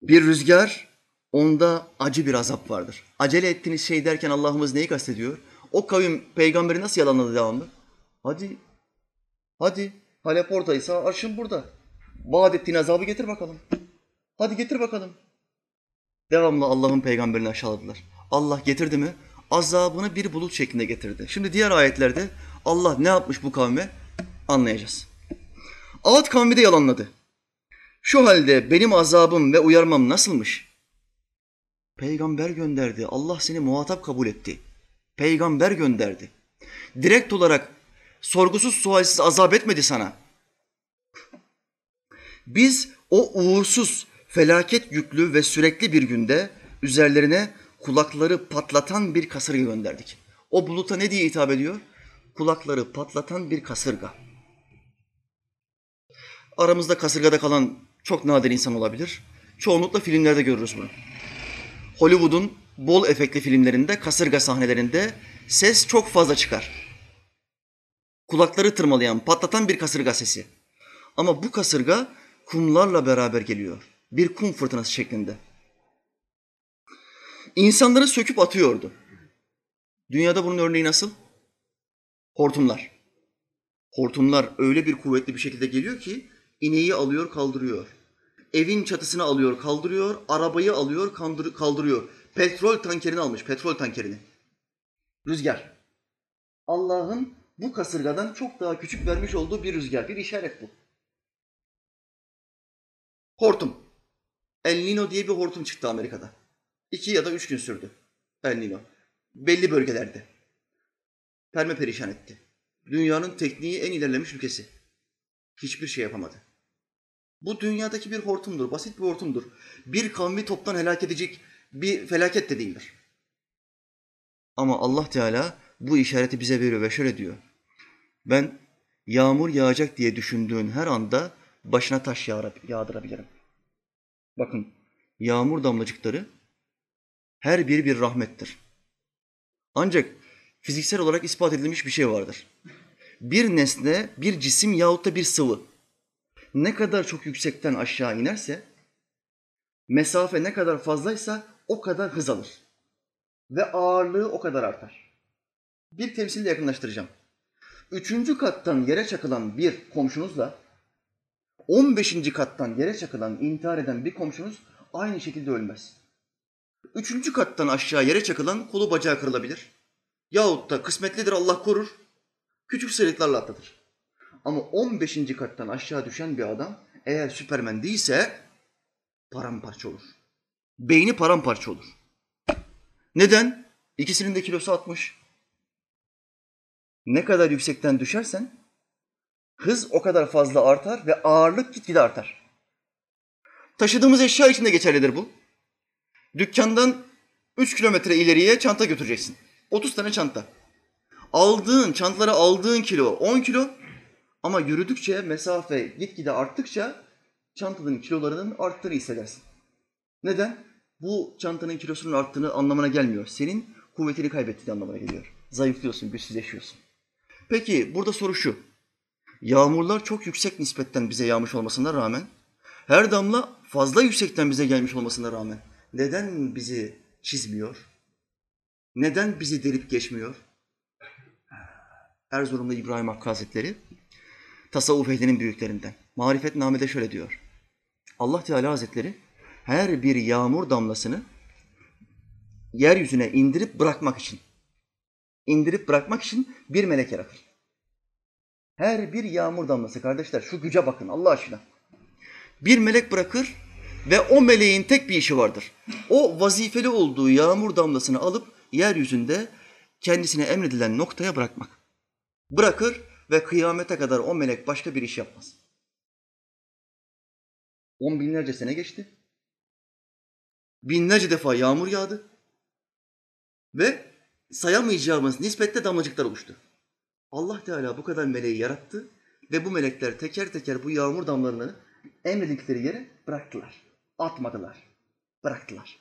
Bir rüzgar, onda acı bir azap vardır. Acele ettiğiniz şey derken Allah'ımız neyi kastediyor? O kavim peygamberi nasıl yalanladı devamlı? Hadi, hadi Halep oradaysa arşın burada. Vaat ettiğin azabı getir bakalım. Hadi getir bakalım. Devamlı Allah'ın peygamberini aşağıladılar. Allah getirdi mi? azabını bir bulut şeklinde getirdi. Şimdi diğer ayetlerde Allah ne yapmış bu kavme anlayacağız. Ad kavmi de yalanladı. Şu halde benim azabım ve uyarmam nasılmış? Peygamber gönderdi. Allah seni muhatap kabul etti. Peygamber gönderdi. Direkt olarak sorgusuz sualsiz azap etmedi sana. Biz o uğursuz, felaket yüklü ve sürekli bir günde üzerlerine kulakları patlatan bir kasırga gönderdik. O buluta ne diye hitap ediyor? Kulakları patlatan bir kasırga. Aramızda kasırgada kalan çok nadir insan olabilir. Çoğunlukla filmlerde görürüz bunu. Hollywood'un bol efektli filmlerinde, kasırga sahnelerinde ses çok fazla çıkar. Kulakları tırmalayan, patlatan bir kasırga sesi. Ama bu kasırga kumlarla beraber geliyor. Bir kum fırtınası şeklinde. İnsanları söküp atıyordu. Dünyada bunun örneği nasıl? Hortumlar. Hortumlar öyle bir kuvvetli bir şekilde geliyor ki ineği alıyor kaldırıyor. Evin çatısını alıyor kaldırıyor, arabayı alıyor kaldırıyor. Petrol tankerini almış, petrol tankerini. Rüzgar. Allah'ın bu kasırgadan çok daha küçük vermiş olduğu bir rüzgar, bir işaret bu. Hortum. El Nino diye bir hortum çıktı Amerika'da. İki ya da üç gün sürdü El Nino. Belli bölgelerde. Perme perişan etti. Dünyanın tekniği en ilerlemiş ülkesi. Hiçbir şey yapamadı. Bu dünyadaki bir hortumdur, basit bir hortumdur. Bir kavmi toptan helak edecek bir felaket de değildir. Ama Allah Teala bu işareti bize veriyor ve şöyle diyor. Ben yağmur yağacak diye düşündüğün her anda başına taş yağdırabilirim. Bakın yağmur damlacıkları her biri bir rahmettir. Ancak fiziksel olarak ispat edilmiş bir şey vardır. Bir nesne, bir cisim yahut da bir sıvı ne kadar çok yüksekten aşağı inerse, mesafe ne kadar fazlaysa o kadar hız alır. Ve ağırlığı o kadar artar. Bir temsille yakınlaştıracağım. Üçüncü kattan yere çakılan bir komşunuzla 15. kattan yere çakılan, intihar eden bir komşunuz aynı şekilde ölmez. Üçüncü kattan aşağı yere çakılan kolu bacağı kırılabilir. Yahut da kısmetlidir Allah korur, küçük sıyrıklarla atlatır. Ama 15. kattan aşağı düşen bir adam eğer Süpermen değilse paramparça olur. Beyni paramparça olur. Neden? İkisinin de kilosu 60. Ne kadar yüksekten düşersen hız o kadar fazla artar ve ağırlık gitgide artar. Taşıdığımız eşya için de geçerlidir bu. Dükkandan 3 kilometre ileriye çanta götüreceksin. 30 tane çanta. Aldığın, çantalara aldığın kilo 10 kilo ama yürüdükçe, mesafe gitgide arttıkça çantanın kilolarının arttığını hissedersin. Neden? Bu çantanın kilosunun arttığını anlamına gelmiyor. Senin kuvvetini kaybettiği anlamına geliyor. Zayıflıyorsun, güçsüzleşiyorsun. Peki burada soru şu. Yağmurlar çok yüksek nispetten bize yağmış olmasına rağmen, her damla fazla yüksekten bize gelmiş olmasına rağmen neden bizi çizmiyor? Neden bizi delip geçmiyor? Erzurumlu İbrahim Hakkı Hazretleri tasavvuf ehlinin büyüklerinden. Marifetname'de şöyle diyor. Allah Teala Hazretleri her bir yağmur damlasını yeryüzüne indirip bırakmak için indirip bırakmak için bir melek yaratır. Her bir yağmur damlası kardeşler şu güce bakın Allah aşkına. Bir melek bırakır ve o meleğin tek bir işi vardır. O vazifeli olduğu yağmur damlasını alıp yeryüzünde kendisine emredilen noktaya bırakmak. Bırakır ve kıyamete kadar o melek başka bir iş yapmaz. On binlerce sene geçti. Binlerce defa yağmur yağdı. Ve sayamayacağımız nispette damlacıklar oluştu. Allah Teala bu kadar meleği yarattı ve bu melekler teker teker bu yağmur damlarını emredikleri yere bıraktılar. Atmadılar. Bıraktılar.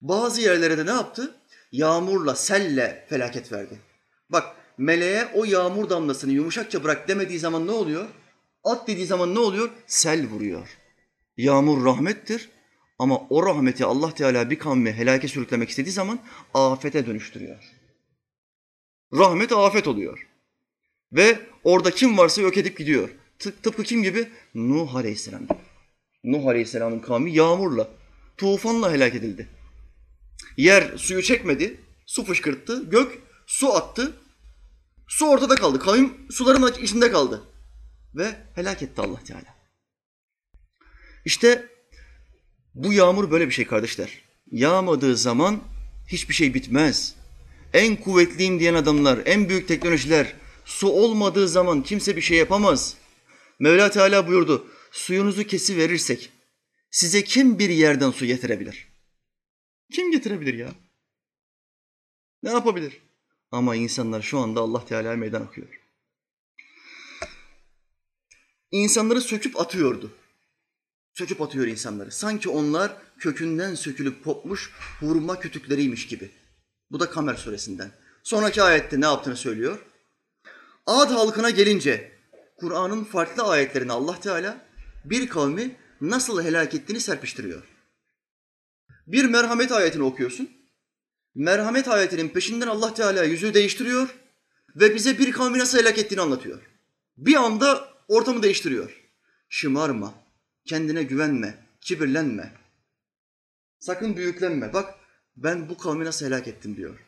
Bazı yerlere de ne yaptı? Yağmurla, selle felaket verdi. Bak meleğe o yağmur damlasını yumuşakça bırak demediği zaman ne oluyor? At dediği zaman ne oluyor? Sel vuruyor. Yağmur rahmettir ama o rahmeti Allah Teala bir kavmi helake sürüklemek istediği zaman afete dönüştürüyor. Rahmet afet oluyor. Ve orada kim varsa yok edip gidiyor. Tıpkı kim gibi? Nuh Aleyhisselam. Nuh Aleyhisselam'ın kavmi yağmurla, tufanla helak edildi. Yer suyu çekmedi, su fışkırttı, gök su attı. Su ortada kaldı. Kavim suların içinde kaldı. Ve helak etti Allah Teala. İşte bu yağmur böyle bir şey kardeşler. Yağmadığı zaman hiçbir şey bitmez. En kuvvetliyim diyen adamlar, en büyük teknolojiler su olmadığı zaman kimse bir şey yapamaz. Mevla Teala buyurdu. Suyunuzu kesi verirsek size kim bir yerden su getirebilir? Kim getirebilir ya? Ne yapabilir? Ama insanlar şu anda Allah Teala'ya meydan okuyor. İnsanları söküp atıyordu. Söküp atıyor insanları. Sanki onlar kökünden sökülüp kopmuş hurma kütükleriymiş gibi. Bu da Kamer suresinden. Sonraki ayette ne yaptığını söylüyor. Ad halkına gelince Kur'an'ın farklı ayetlerini Allah Teala bir kavmi nasıl helak ettiğini serpiştiriyor. Bir merhamet ayetini okuyorsun. Merhamet ayetinin peşinden Allah Teala yüzü değiştiriyor ve bize bir kavmi nasıl helak ettiğini anlatıyor. Bir anda ortamı değiştiriyor. Şımarma, kendine güvenme, kibirlenme. Sakın büyüklenme. Bak ben bu kavmi nasıl helak ettim diyor.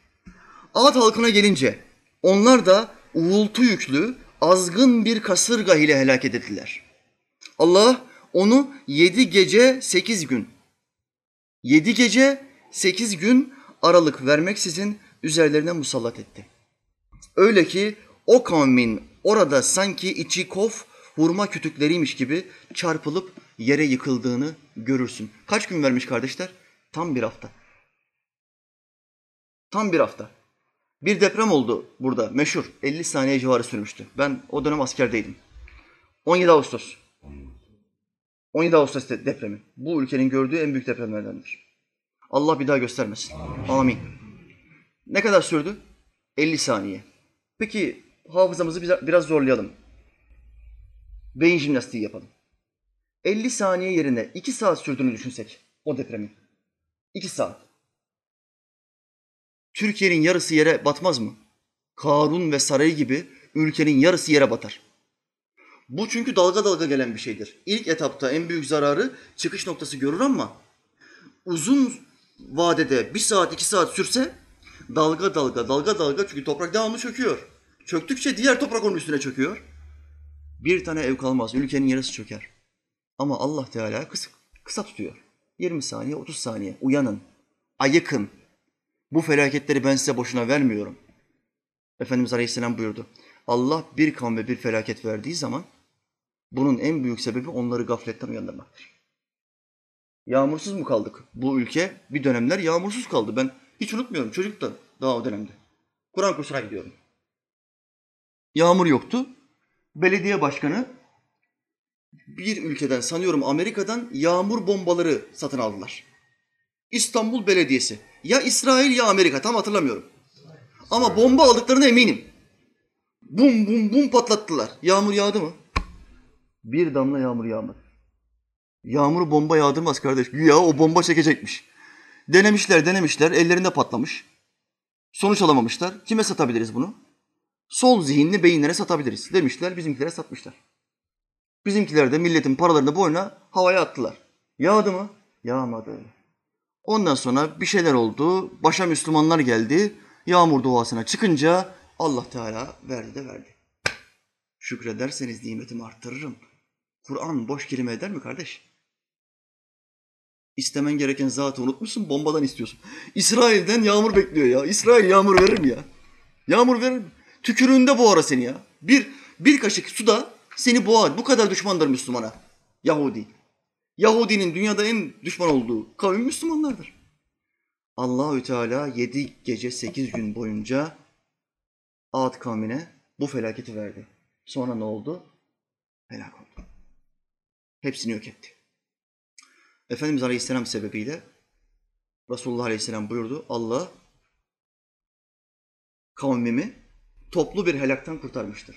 Ad halkına gelince onlar da uğultu yüklü azgın bir kasırga ile helak edildiler. Allah onu yedi gece sekiz gün, yedi gece sekiz gün aralık vermeksizin üzerlerine musallat etti. Öyle ki o kavmin orada sanki içi kof hurma kütükleriymiş gibi çarpılıp yere yıkıldığını görürsün. Kaç gün vermiş kardeşler? Tam bir hafta. Tam bir hafta. Bir deprem oldu burada meşhur. 50 saniye civarı sürmüştü. Ben o dönem askerdeydim. 17 Ağustos. 17 Ağustos depremi. Bu ülkenin gördüğü en büyük depremlerdendir. Allah bir daha göstermesin. Amin. Ne kadar sürdü? 50 saniye. Peki hafızamızı biraz zorlayalım. Beyin jimnastiği yapalım. 50 saniye yerine 2 saat sürdüğünü düşünsek o depremin. 2 saat. Türkiye'nin yarısı yere batmaz mı? Karun ve sarayı gibi ülkenin yarısı yere batar. Bu çünkü dalga dalga gelen bir şeydir. İlk etapta en büyük zararı çıkış noktası görür ama uzun vadede bir saat iki saat sürse dalga dalga dalga dalga çünkü toprak devamlı çöküyor. Çöktükçe diğer toprak onun üstüne çöküyor. Bir tane ev kalmaz. Ülkenin yarısı çöker. Ama Allah Teala kısa, kısa tutuyor. 20 saniye, 30 saniye. Uyanın. Ayıkın. Bu felaketleri ben size boşuna vermiyorum. Efendimiz Aleyhisselam buyurdu. Allah bir kavme bir felaket verdiği zaman bunun en büyük sebebi onları gafletten uyandırmaktır. Yağmursuz mu kaldık? Bu ülke bir dönemler yağmursuz kaldı. Ben hiç unutmuyorum. Çocuk da daha o dönemde. Kur'an kursuna gidiyorum. Yağmur yoktu. Belediye başkanı bir ülkeden sanıyorum Amerika'dan yağmur bombaları satın aldılar. İstanbul Belediyesi. Ya İsrail ya Amerika tam hatırlamıyorum. Ama bomba aldıklarına eminim. Bum bum bum patlattılar. Yağmur yağdı mı? Bir damla yağmur yağmadı. Yağmur bomba yağdırmaz kardeş. Güya o bomba çekecekmiş. Denemişler denemişler ellerinde patlamış. Sonuç alamamışlar. Kime satabiliriz bunu? Sol zihinli beyinlere satabiliriz. Demişler bizimkilere satmışlar. Bizimkiler de milletin paralarını boyuna havaya attılar. Yağdı mı? Yağmadı. Ondan sonra bir şeyler oldu. Başa Müslümanlar geldi. Yağmur duasına çıkınca Allah Teala verdi de verdi. Şükrederseniz nimetimi arttırırım. Kur'an boş kelime eder mi kardeş? İstemen gereken zatı unutmuşsun, bombadan istiyorsun. İsrail'den yağmur bekliyor ya. İsrail yağmur verir mi ya? Yağmur verir mi? Tükürüğünde boğar seni ya. Bir, bir kaşık suda seni boğar. Bu kadar düşmandır Müslümana. Yahudi. Yahudinin dünyada en düşman olduğu kavim Müslümanlardır. Allahü Teala yedi gece sekiz gün boyunca Ad kavmine bu felaketi verdi. Sonra ne oldu? Helak oldu. Hepsini yok etti. Efendimiz Aleyhisselam sebebiyle Resulullah Aleyhisselam buyurdu. Allah kavmimi toplu bir helaktan kurtarmıştır.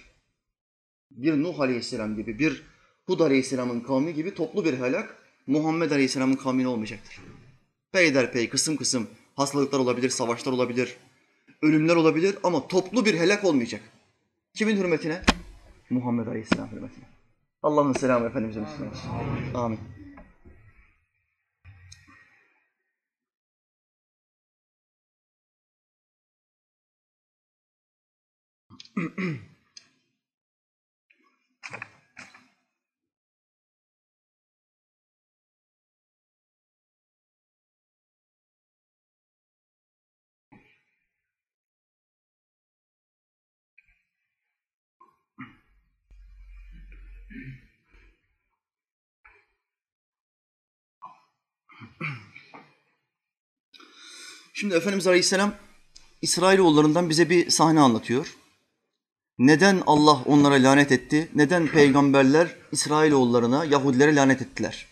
Bir Nuh Aleyhisselam gibi, bir Hud Aleyhisselam'ın kavmi gibi toplu bir helak Muhammed Aleyhisselam'ın kavmine olmayacaktır. Peyderpey, kısım kısım hastalıklar olabilir, savaşlar olabilir, ölümler olabilir ama toplu bir helak olmayacak. Kimin hürmetine? Muhammed Aleyhisselam hürmetine. Allah'ın selamı Efendimiz'e Müslüman. Amin. Şimdi Efendimiz Aleyhisselam İsrailoğullarından bize bir sahne anlatıyor. Neden Allah onlara lanet etti? Neden peygamberler İsrailoğullarına, Yahudilere lanet ettiler?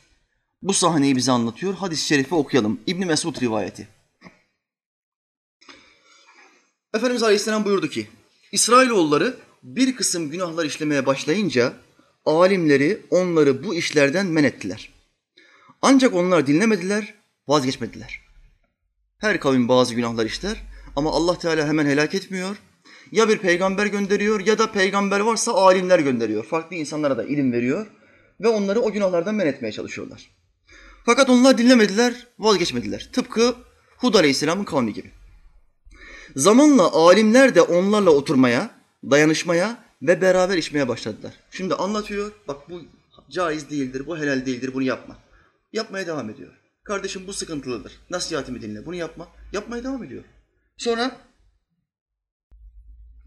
Bu sahneyi bize anlatıyor. Hadis-i şerifi okuyalım. İbn Mesud rivayeti. Efendimiz Aleyhisselam buyurdu ki, İsrailoğulları bir kısım günahlar işlemeye başlayınca alimleri onları bu işlerden men ettiler. Ancak onlar dinlemediler, vazgeçmediler. Her kavim bazı günahlar işler ama Allah Teala hemen helak etmiyor. Ya bir peygamber gönderiyor ya da peygamber varsa alimler gönderiyor. Farklı insanlara da ilim veriyor ve onları o günahlardan men etmeye çalışıyorlar. Fakat onlar dinlemediler, vazgeçmediler. Tıpkı Hud Aleyhisselam'ın kavmi gibi. Zamanla alimler de onlarla oturmaya, dayanışmaya ve beraber içmeye başladılar. Şimdi anlatıyor, bak bu caiz değildir, bu helal değildir, bunu yapma. Yapmaya devam ediyor. Kardeşim bu sıkıntılıdır. Nasihatimi dinle. Bunu yapma. Yapmaya devam ediyor. Sonra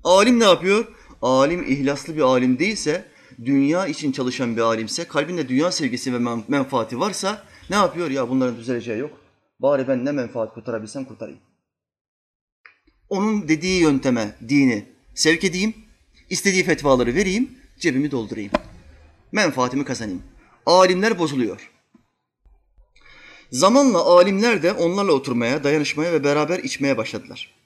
alim ne yapıyor? Alim ihlaslı bir alim değilse, dünya için çalışan bir alimse, kalbinde dünya sevgisi ve menfaati varsa ne yapıyor? Ya bunların düzeleceği yok. Bari ben ne menfaat kurtarabilsem kurtarayım. Onun dediği yönteme dini sevk edeyim, istediği fetvaları vereyim, cebimi doldurayım. Menfaatimi kazanayım. Alimler bozuluyor. Zamanla alimler de onlarla oturmaya, dayanışmaya ve beraber içmeye başladılar.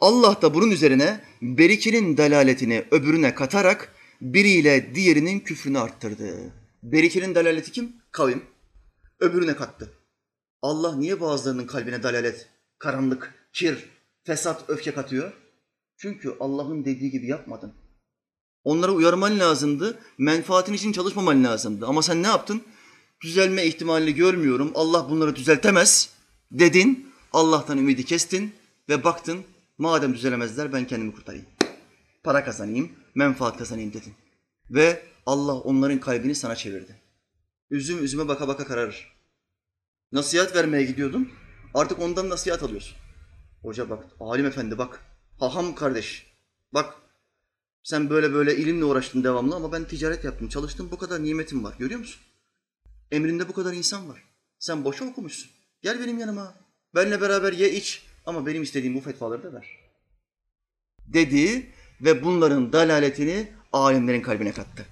Allah da bunun üzerine berikinin dalaletini öbürüne katarak biriyle diğerinin küfrünü arttırdı. Berikinin dalaleti kim? Kavim. Öbürüne kattı. Allah niye bazılarının kalbine dalalet, karanlık, kir, fesat, öfke katıyor? Çünkü Allah'ın dediği gibi yapmadın. Onları uyarman lazımdı, menfaatin için çalışmaman lazımdı. Ama sen ne yaptın? düzelme ihtimalini görmüyorum. Allah bunları düzeltemez dedin. Allah'tan ümidi kestin ve baktın madem düzelemezler ben kendimi kurtarayım. Para kazanayım, menfaat kazanayım dedin. Ve Allah onların kalbini sana çevirdi. Üzüm üzüme baka baka kararır. Nasihat vermeye gidiyordun. Artık ondan nasihat alıyorsun. Hoca bak, alim efendi bak. Haham kardeş. Bak sen böyle böyle ilimle uğraştın devamlı ama ben ticaret yaptım, çalıştım. Bu kadar nimetim var. Görüyor musun? Emrinde bu kadar insan var. Sen boşa okumuşsun. Gel benim yanıma. Benle beraber ye iç ama benim istediğim bu fetvaları da ver. Dedi ve bunların dalaletini alimlerin kalbine kattı.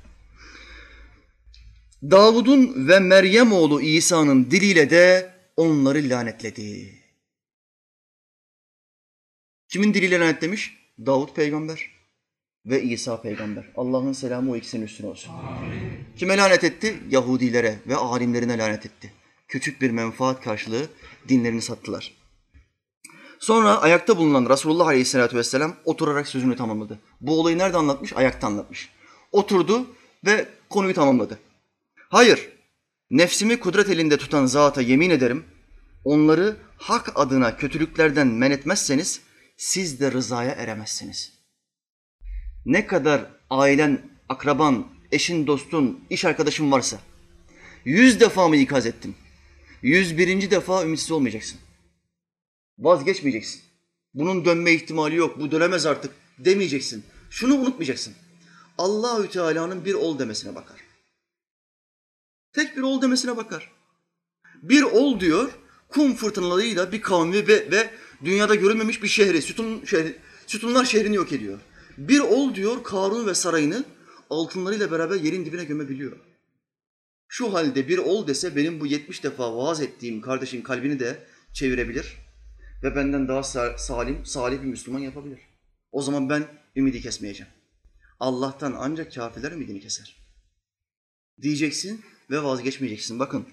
Davud'un ve Meryem oğlu İsa'nın diliyle de onları lanetledi. Kimin diliyle lanetlemiş? Davud peygamber ve İsa peygamber. Allah'ın selamı o ikisinin üstüne olsun. Amin. Kime lanet etti? Yahudilere ve alimlerine lanet etti. Küçük bir menfaat karşılığı dinlerini sattılar. Sonra ayakta bulunan Resulullah Aleyhisselatü Vesselam oturarak sözünü tamamladı. Bu olayı nerede anlatmış? Ayakta anlatmış. Oturdu ve konuyu tamamladı. Hayır, nefsimi kudret elinde tutan zata yemin ederim, onları hak adına kötülüklerden men etmezseniz siz de rızaya eremezsiniz. Ne kadar ailen, akraban, eşin, dostun, iş arkadaşın varsa yüz defa mı ikaz ettim? Yüz birinci defa ümitsiz olmayacaksın. Vazgeçmeyeceksin. Bunun dönme ihtimali yok, bu dönemez artık demeyeceksin. Şunu unutmayacaksın. Allahü Teala'nın bir ol demesine bakar. Tek bir ol demesine bakar. Bir ol diyor, kum fırtınalarıyla bir kavmi ve, ve dünyada görülmemiş bir şehri, sütun şehri, sütunlar şehrini yok ediyor. Bir ol diyor Karun ve sarayını altınlarıyla beraber yerin dibine gömebiliyor. Şu halde bir ol dese benim bu 70 defa vaaz ettiğim kardeşin kalbini de çevirebilir ve benden daha salim, salih bir Müslüman yapabilir. O zaman ben ümidi kesmeyeceğim. Allah'tan ancak kafirler ümidini keser. Diyeceksin ve vazgeçmeyeceksin. Bakın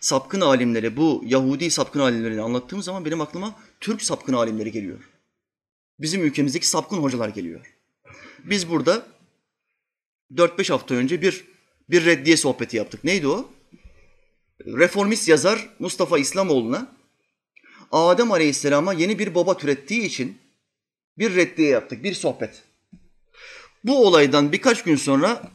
sapkın alimleri, bu Yahudi sapkın alimlerini anlattığım zaman benim aklıma Türk sapkın alimleri geliyor. Bizim ülkemizdeki sapkın hocalar geliyor. Biz burada 4-5 hafta önce bir bir reddiye sohbeti yaptık. Neydi o? Reformist yazar Mustafa İslamoğlu'na Adem Aleyhisselam'a yeni bir baba türettiği için bir reddiye yaptık, bir sohbet. Bu olaydan birkaç gün sonra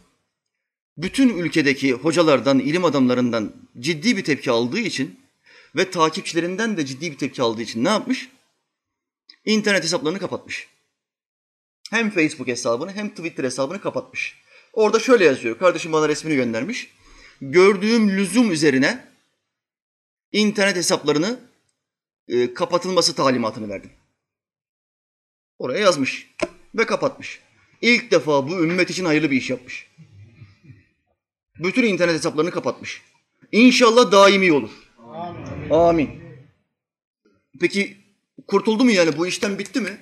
bütün ülkedeki hocalardan, ilim adamlarından ciddi bir tepki aldığı için ve takipçilerinden de ciddi bir tepki aldığı için ne yapmış? İnternet hesaplarını kapatmış. Hem Facebook hesabını hem Twitter hesabını kapatmış. Orada şöyle yazıyor. Kardeşim bana resmini göndermiş. Gördüğüm lüzum üzerine internet hesaplarını e, kapatılması talimatını verdim. Oraya yazmış ve kapatmış. İlk defa bu ümmet için hayırlı bir iş yapmış. Bütün internet hesaplarını kapatmış. İnşallah daimi olur. Amin. Amin. Peki kurtuldu mu yani bu işten bitti mi?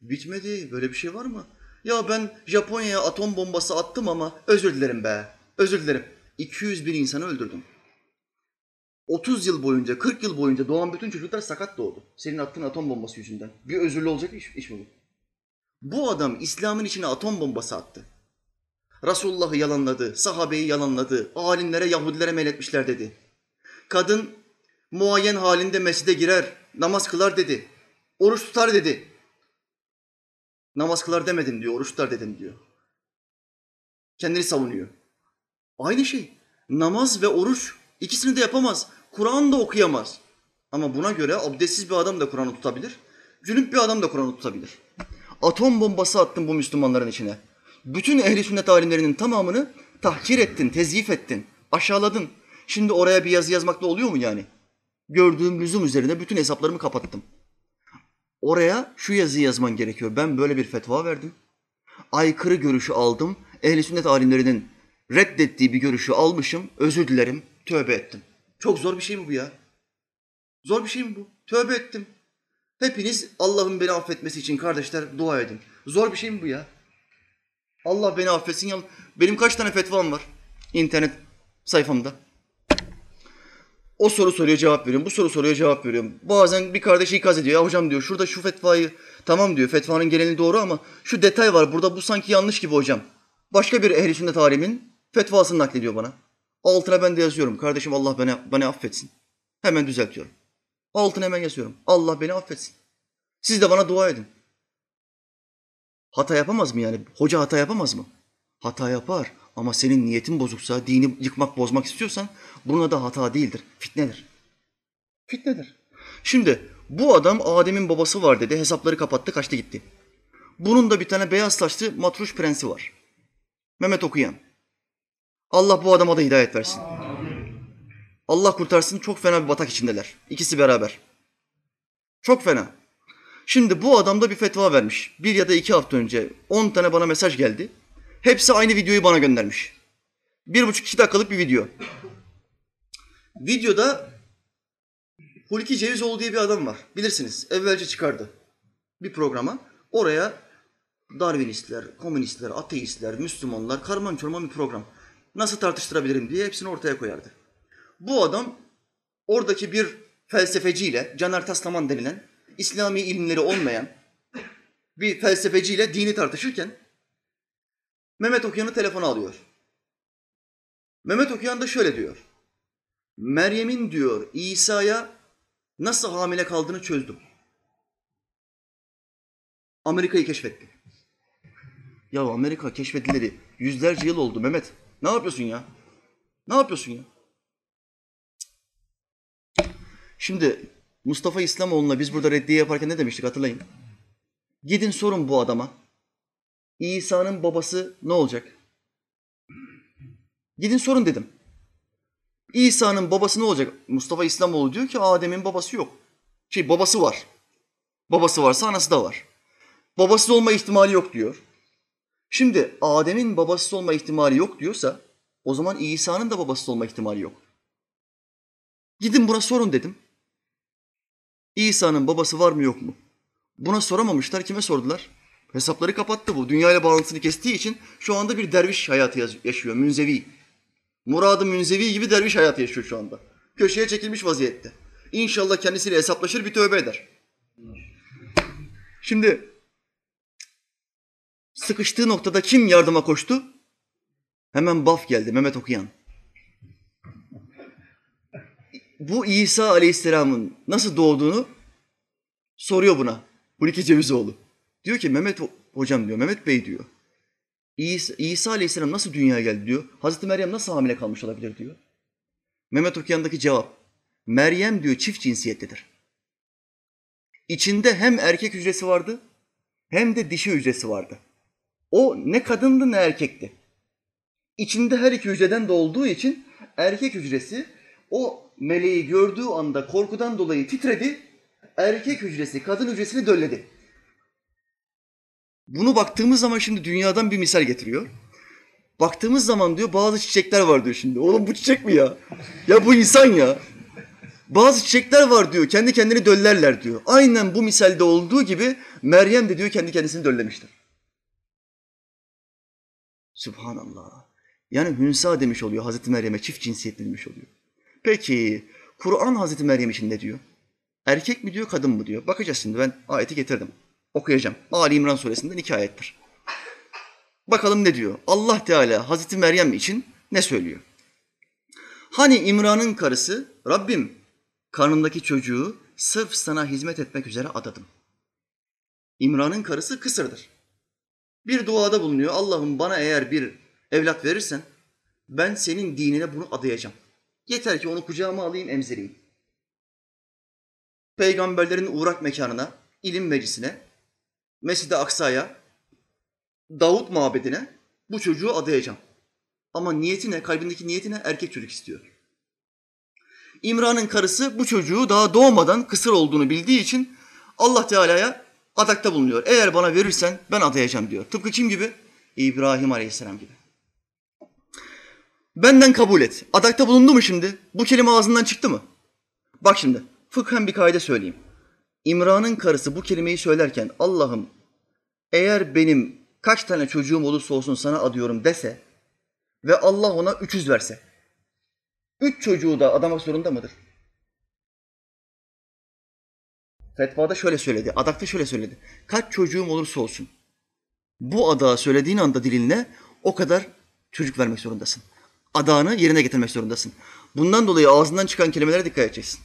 Bitmedi. Böyle bir şey var mı? Ya ben Japonya'ya atom bombası attım ama özür dilerim be. Özür dilerim. 200 bin insanı öldürdüm. 30 yıl boyunca, 40 yıl boyunca doğan bütün çocuklar sakat doğdu. Senin attığın atom bombası yüzünden. Bir özürlü olacak iş, iş mi bu? Bu adam İslam'ın içine atom bombası attı. Resulullah'ı yalanladı, sahabeyi yalanladı, alimlere, Yahudilere meyletmişler dedi. Kadın muayyen halinde mescide girer, namaz kılar dedi. Oruç tutar dedi. Namaz kılar demedim diyor, oruç tutar dedim diyor. Kendini savunuyor. Aynı şey. Namaz ve oruç ikisini de yapamaz. Kur'an da okuyamaz. Ama buna göre abdestsiz bir adam da Kur'an'ı tutabilir. Cünüp bir adam da Kur'an'ı tutabilir. Atom bombası attın bu Müslümanların içine. Bütün ehli sünnet alimlerinin tamamını tahkir ettin, tezyif ettin, aşağıladın. Şimdi oraya bir yazı yazmakla oluyor mu yani? Gördüğüm lüzum üzerine bütün hesaplarımı kapattım. Oraya şu yazıyı yazman gerekiyor. Ben böyle bir fetva verdim. Aykırı görüşü aldım. Ehli sünnet alimlerinin reddettiği bir görüşü almışım. Özür dilerim. Tövbe ettim. Çok zor bir şey mi bu ya? Zor bir şey mi bu? Tövbe ettim. Hepiniz Allah'ın beni affetmesi için kardeşler dua edin. Zor bir şey mi bu ya? Allah beni affetsin. Benim kaç tane fetvam var internet sayfamda. O soru soruyor cevap veriyorum. Bu soru soruyor cevap veriyorum. Bazen bir kardeş ikaz ediyor. Ya hocam diyor şurada şu fetvayı tamam diyor. Fetvanın geneli doğru ama şu detay var. Burada bu sanki yanlış gibi hocam. Başka bir ehli sünnet alimin fetvasını naklediyor bana. Altına ben de yazıyorum. Kardeşim Allah beni, beni affetsin. Hemen düzeltiyorum. Altına hemen yazıyorum. Allah beni affetsin. Siz de bana dua edin. Hata yapamaz mı yani? Hoca hata yapamaz mı? Hata yapar ama senin niyetin bozuksa, dini yıkmak, bozmak istiyorsan buna da hata değildir, fitnedir. Fitnedir. Şimdi bu adam Adem'in babası var dedi, hesapları kapattı, kaçtı gitti. Bunun da bir tane beyaz saçlı matruş prensi var. Mehmet Okuyan. Allah bu adama da hidayet versin. Allah kurtarsın çok fena bir batak içindeler. İkisi beraber. Çok fena. Şimdi bu adam da bir fetva vermiş. Bir ya da iki hafta önce on tane bana mesaj geldi. Hepsi aynı videoyu bana göndermiş. Bir buçuk iki dakikalık bir video. Videoda Hulki Cevizoğlu diye bir adam var. Bilirsiniz. Evvelce çıkardı bir programa. Oraya Darwinistler, komünistler, ateistler, Müslümanlar, karman çorman bir program. Nasıl tartıştırabilirim diye hepsini ortaya koyardı. Bu adam oradaki bir felsefeciyle, Caner Taslaman denilen, İslami ilimleri olmayan bir felsefeciyle dini tartışırken Mehmet Okuyan'ı telefona alıyor. Mehmet Okuyan da şöyle diyor. Meryem'in diyor İsa'ya nasıl hamile kaldığını çözdüm. Amerika'yı keşfetti. Ya Amerika keşfedilleri yüzlerce yıl oldu Mehmet. Ne yapıyorsun ya? Ne yapıyorsun ya? Şimdi Mustafa İslamoğlu'na biz burada reddiye yaparken ne demiştik hatırlayın. Gidin sorun bu adama. İsa'nın babası ne olacak? Gidin sorun dedim. İsa'nın babası ne olacak? Mustafa İslamoğlu diyor ki Adem'in babası yok. Şey babası var. Babası varsa anası da var. Babasız olma ihtimali yok diyor. Şimdi Adem'in babasız olma ihtimali yok diyorsa o zaman İsa'nın da babasız olma ihtimali yok. Gidin buna sorun dedim. İsa'nın babası var mı yok mu? Buna soramamışlar. Kime sordular? Hesapları kapattı bu. Dünyayla bağlantısını kestiği için şu anda bir derviş hayatı yaşıyor. Münzevi. Muradı Münzevi gibi derviş hayatı yaşıyor şu anda. Köşeye çekilmiş vaziyette. İnşallah kendisiyle hesaplaşır bir tövbe eder. Şimdi sıkıştığı noktada kim yardıma koştu? Hemen Baf geldi, Mehmet Okuyan. Bu İsa Aleyhisselam'ın nasıl doğduğunu soruyor buna. Hulki Cevizoğlu. Diyor ki Mehmet hocam diyor, Mehmet Bey diyor. İsa, İsa Aleyhisselam nasıl dünyaya geldi diyor. Hazreti Meryem nasıl hamile kalmış olabilir diyor. Mehmet Okuyan'daki cevap. Meryem diyor çift cinsiyetlidir. İçinde hem erkek hücresi vardı hem de dişi hücresi vardı. O ne kadındı ne erkekti. İçinde her iki hücreden de olduğu için erkek hücresi o meleği gördüğü anda korkudan dolayı titredi. Erkek hücresi kadın hücresini dölledi. Bunu baktığımız zaman şimdi dünyadan bir misal getiriyor. Baktığımız zaman diyor bazı çiçekler var diyor şimdi. Oğlum bu çiçek mi ya? Ya bu insan ya. Bazı çiçekler var diyor. Kendi kendini döllerler diyor. Aynen bu misalde olduğu gibi Meryem de diyor kendi kendisini döllemiştir. Subhanallah. Yani Hünsa demiş oluyor Hazreti Meryem'e çift cinsiyetli demiş oluyor. Peki Kur'an Hazreti Meryem için ne diyor? Erkek mi diyor kadın mı diyor? Bakacağız şimdi ben ayeti getirdim. Okuyacağım. Ali İmran suresinden iki ayettir. Bakalım ne diyor? Allah Teala Hazreti Meryem için ne söylüyor? Hani İmran'ın karısı Rabbim karnındaki çocuğu sırf sana hizmet etmek üzere adadım. İmran'ın karısı kısırdır. Bir duada bulunuyor. Allah'ım bana eğer bir evlat verirsen ben senin dinine bunu adayacağım. Yeter ki onu kucağıma alayım emzireyim. Peygamberlerin uğrak mekanına, ilim meclisine, Mescid-i Aksa'ya, Davut mabedine bu çocuğu adayacağım. Ama niyeti ne? Kalbindeki niyeti ne? Erkek çocuk istiyor. İmran'ın karısı bu çocuğu daha doğmadan kısır olduğunu bildiği için Allah Teala'ya adakta bulunuyor. Eğer bana verirsen ben adayacağım diyor. Tıpkı kim gibi? İbrahim Aleyhisselam gibi. Benden kabul et. Adakta bulundu mu şimdi? Bu kelime ağzından çıktı mı? Bak şimdi fıkhen bir kaide söyleyeyim. İmran'ın karısı bu kelimeyi söylerken Allah'ım eğer benim kaç tane çocuğum olursa olsun sana adıyorum dese ve Allah ona 300 verse. Üç çocuğu da adamak zorunda mıdır? Fetvada şöyle söyledi, adakta şöyle söyledi. Kaç çocuğum olursa olsun bu adağı söylediğin anda dilinle o kadar çocuk vermek zorundasın. Adağını yerine getirmek zorundasın. Bundan dolayı ağzından çıkan kelimelere dikkat edeceksin.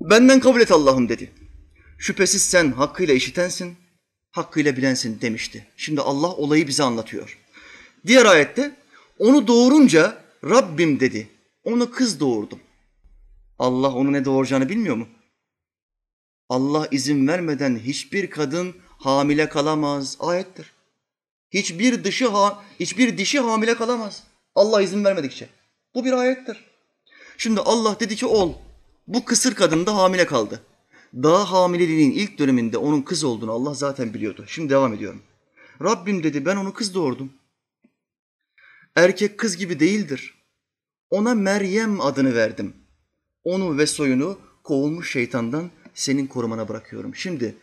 Benden kabul et Allah'ım dedi. Şüphesiz sen hakkıyla işitensin, hakkıyla bilensin demişti. Şimdi Allah olayı bize anlatıyor. Diğer ayette onu doğurunca Rabbim dedi. Onu kız doğurdum. Allah onu ne doğuracağını bilmiyor mu? Allah izin vermeden hiçbir kadın hamile kalamaz. Ayettir. Hiçbir dışı ha, hiçbir dişi hamile kalamaz. Allah izin vermedikçe. Bu bir ayettir. Şimdi Allah dedi ki ol. Bu kısır kadın da hamile kaldı. Daha hamileliğin ilk döneminde onun kız olduğunu Allah zaten biliyordu. Şimdi devam ediyorum. Rabbim dedi ben onu kız doğurdum. Erkek kız gibi değildir. Ona Meryem adını verdim. Onu ve soyunu kovulmuş şeytandan senin korumana bırakıyorum. Şimdi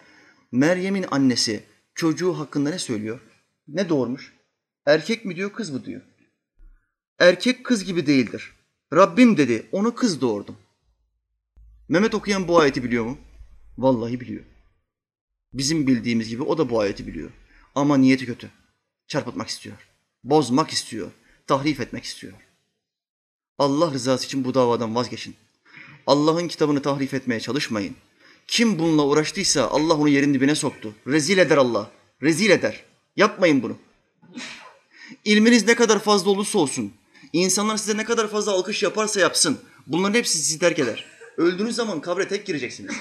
Meryem'in annesi çocuğu hakkında ne söylüyor? Ne doğurmuş? Erkek mi diyor, kız mı diyor? Erkek kız gibi değildir. Rabbim dedi, onu kız doğurdum. Mehmet okuyan bu ayeti biliyor mu? Vallahi biliyor. Bizim bildiğimiz gibi o da bu ayeti biliyor. Ama niyeti kötü. Çarpıtmak istiyor. Bozmak istiyor. Tahrif etmek istiyor. Allah rızası için bu davadan vazgeçin. Allah'ın kitabını tahrif etmeye çalışmayın. Kim bununla uğraştıysa Allah onu yerin dibine soktu. Rezil eder Allah. Rezil eder. Yapmayın bunu. İlminiz ne kadar fazla olursa olsun, insanlar size ne kadar fazla alkış yaparsa yapsın, bunların hepsi sizi terk eder. Öldüğünüz zaman kabre tek gireceksiniz.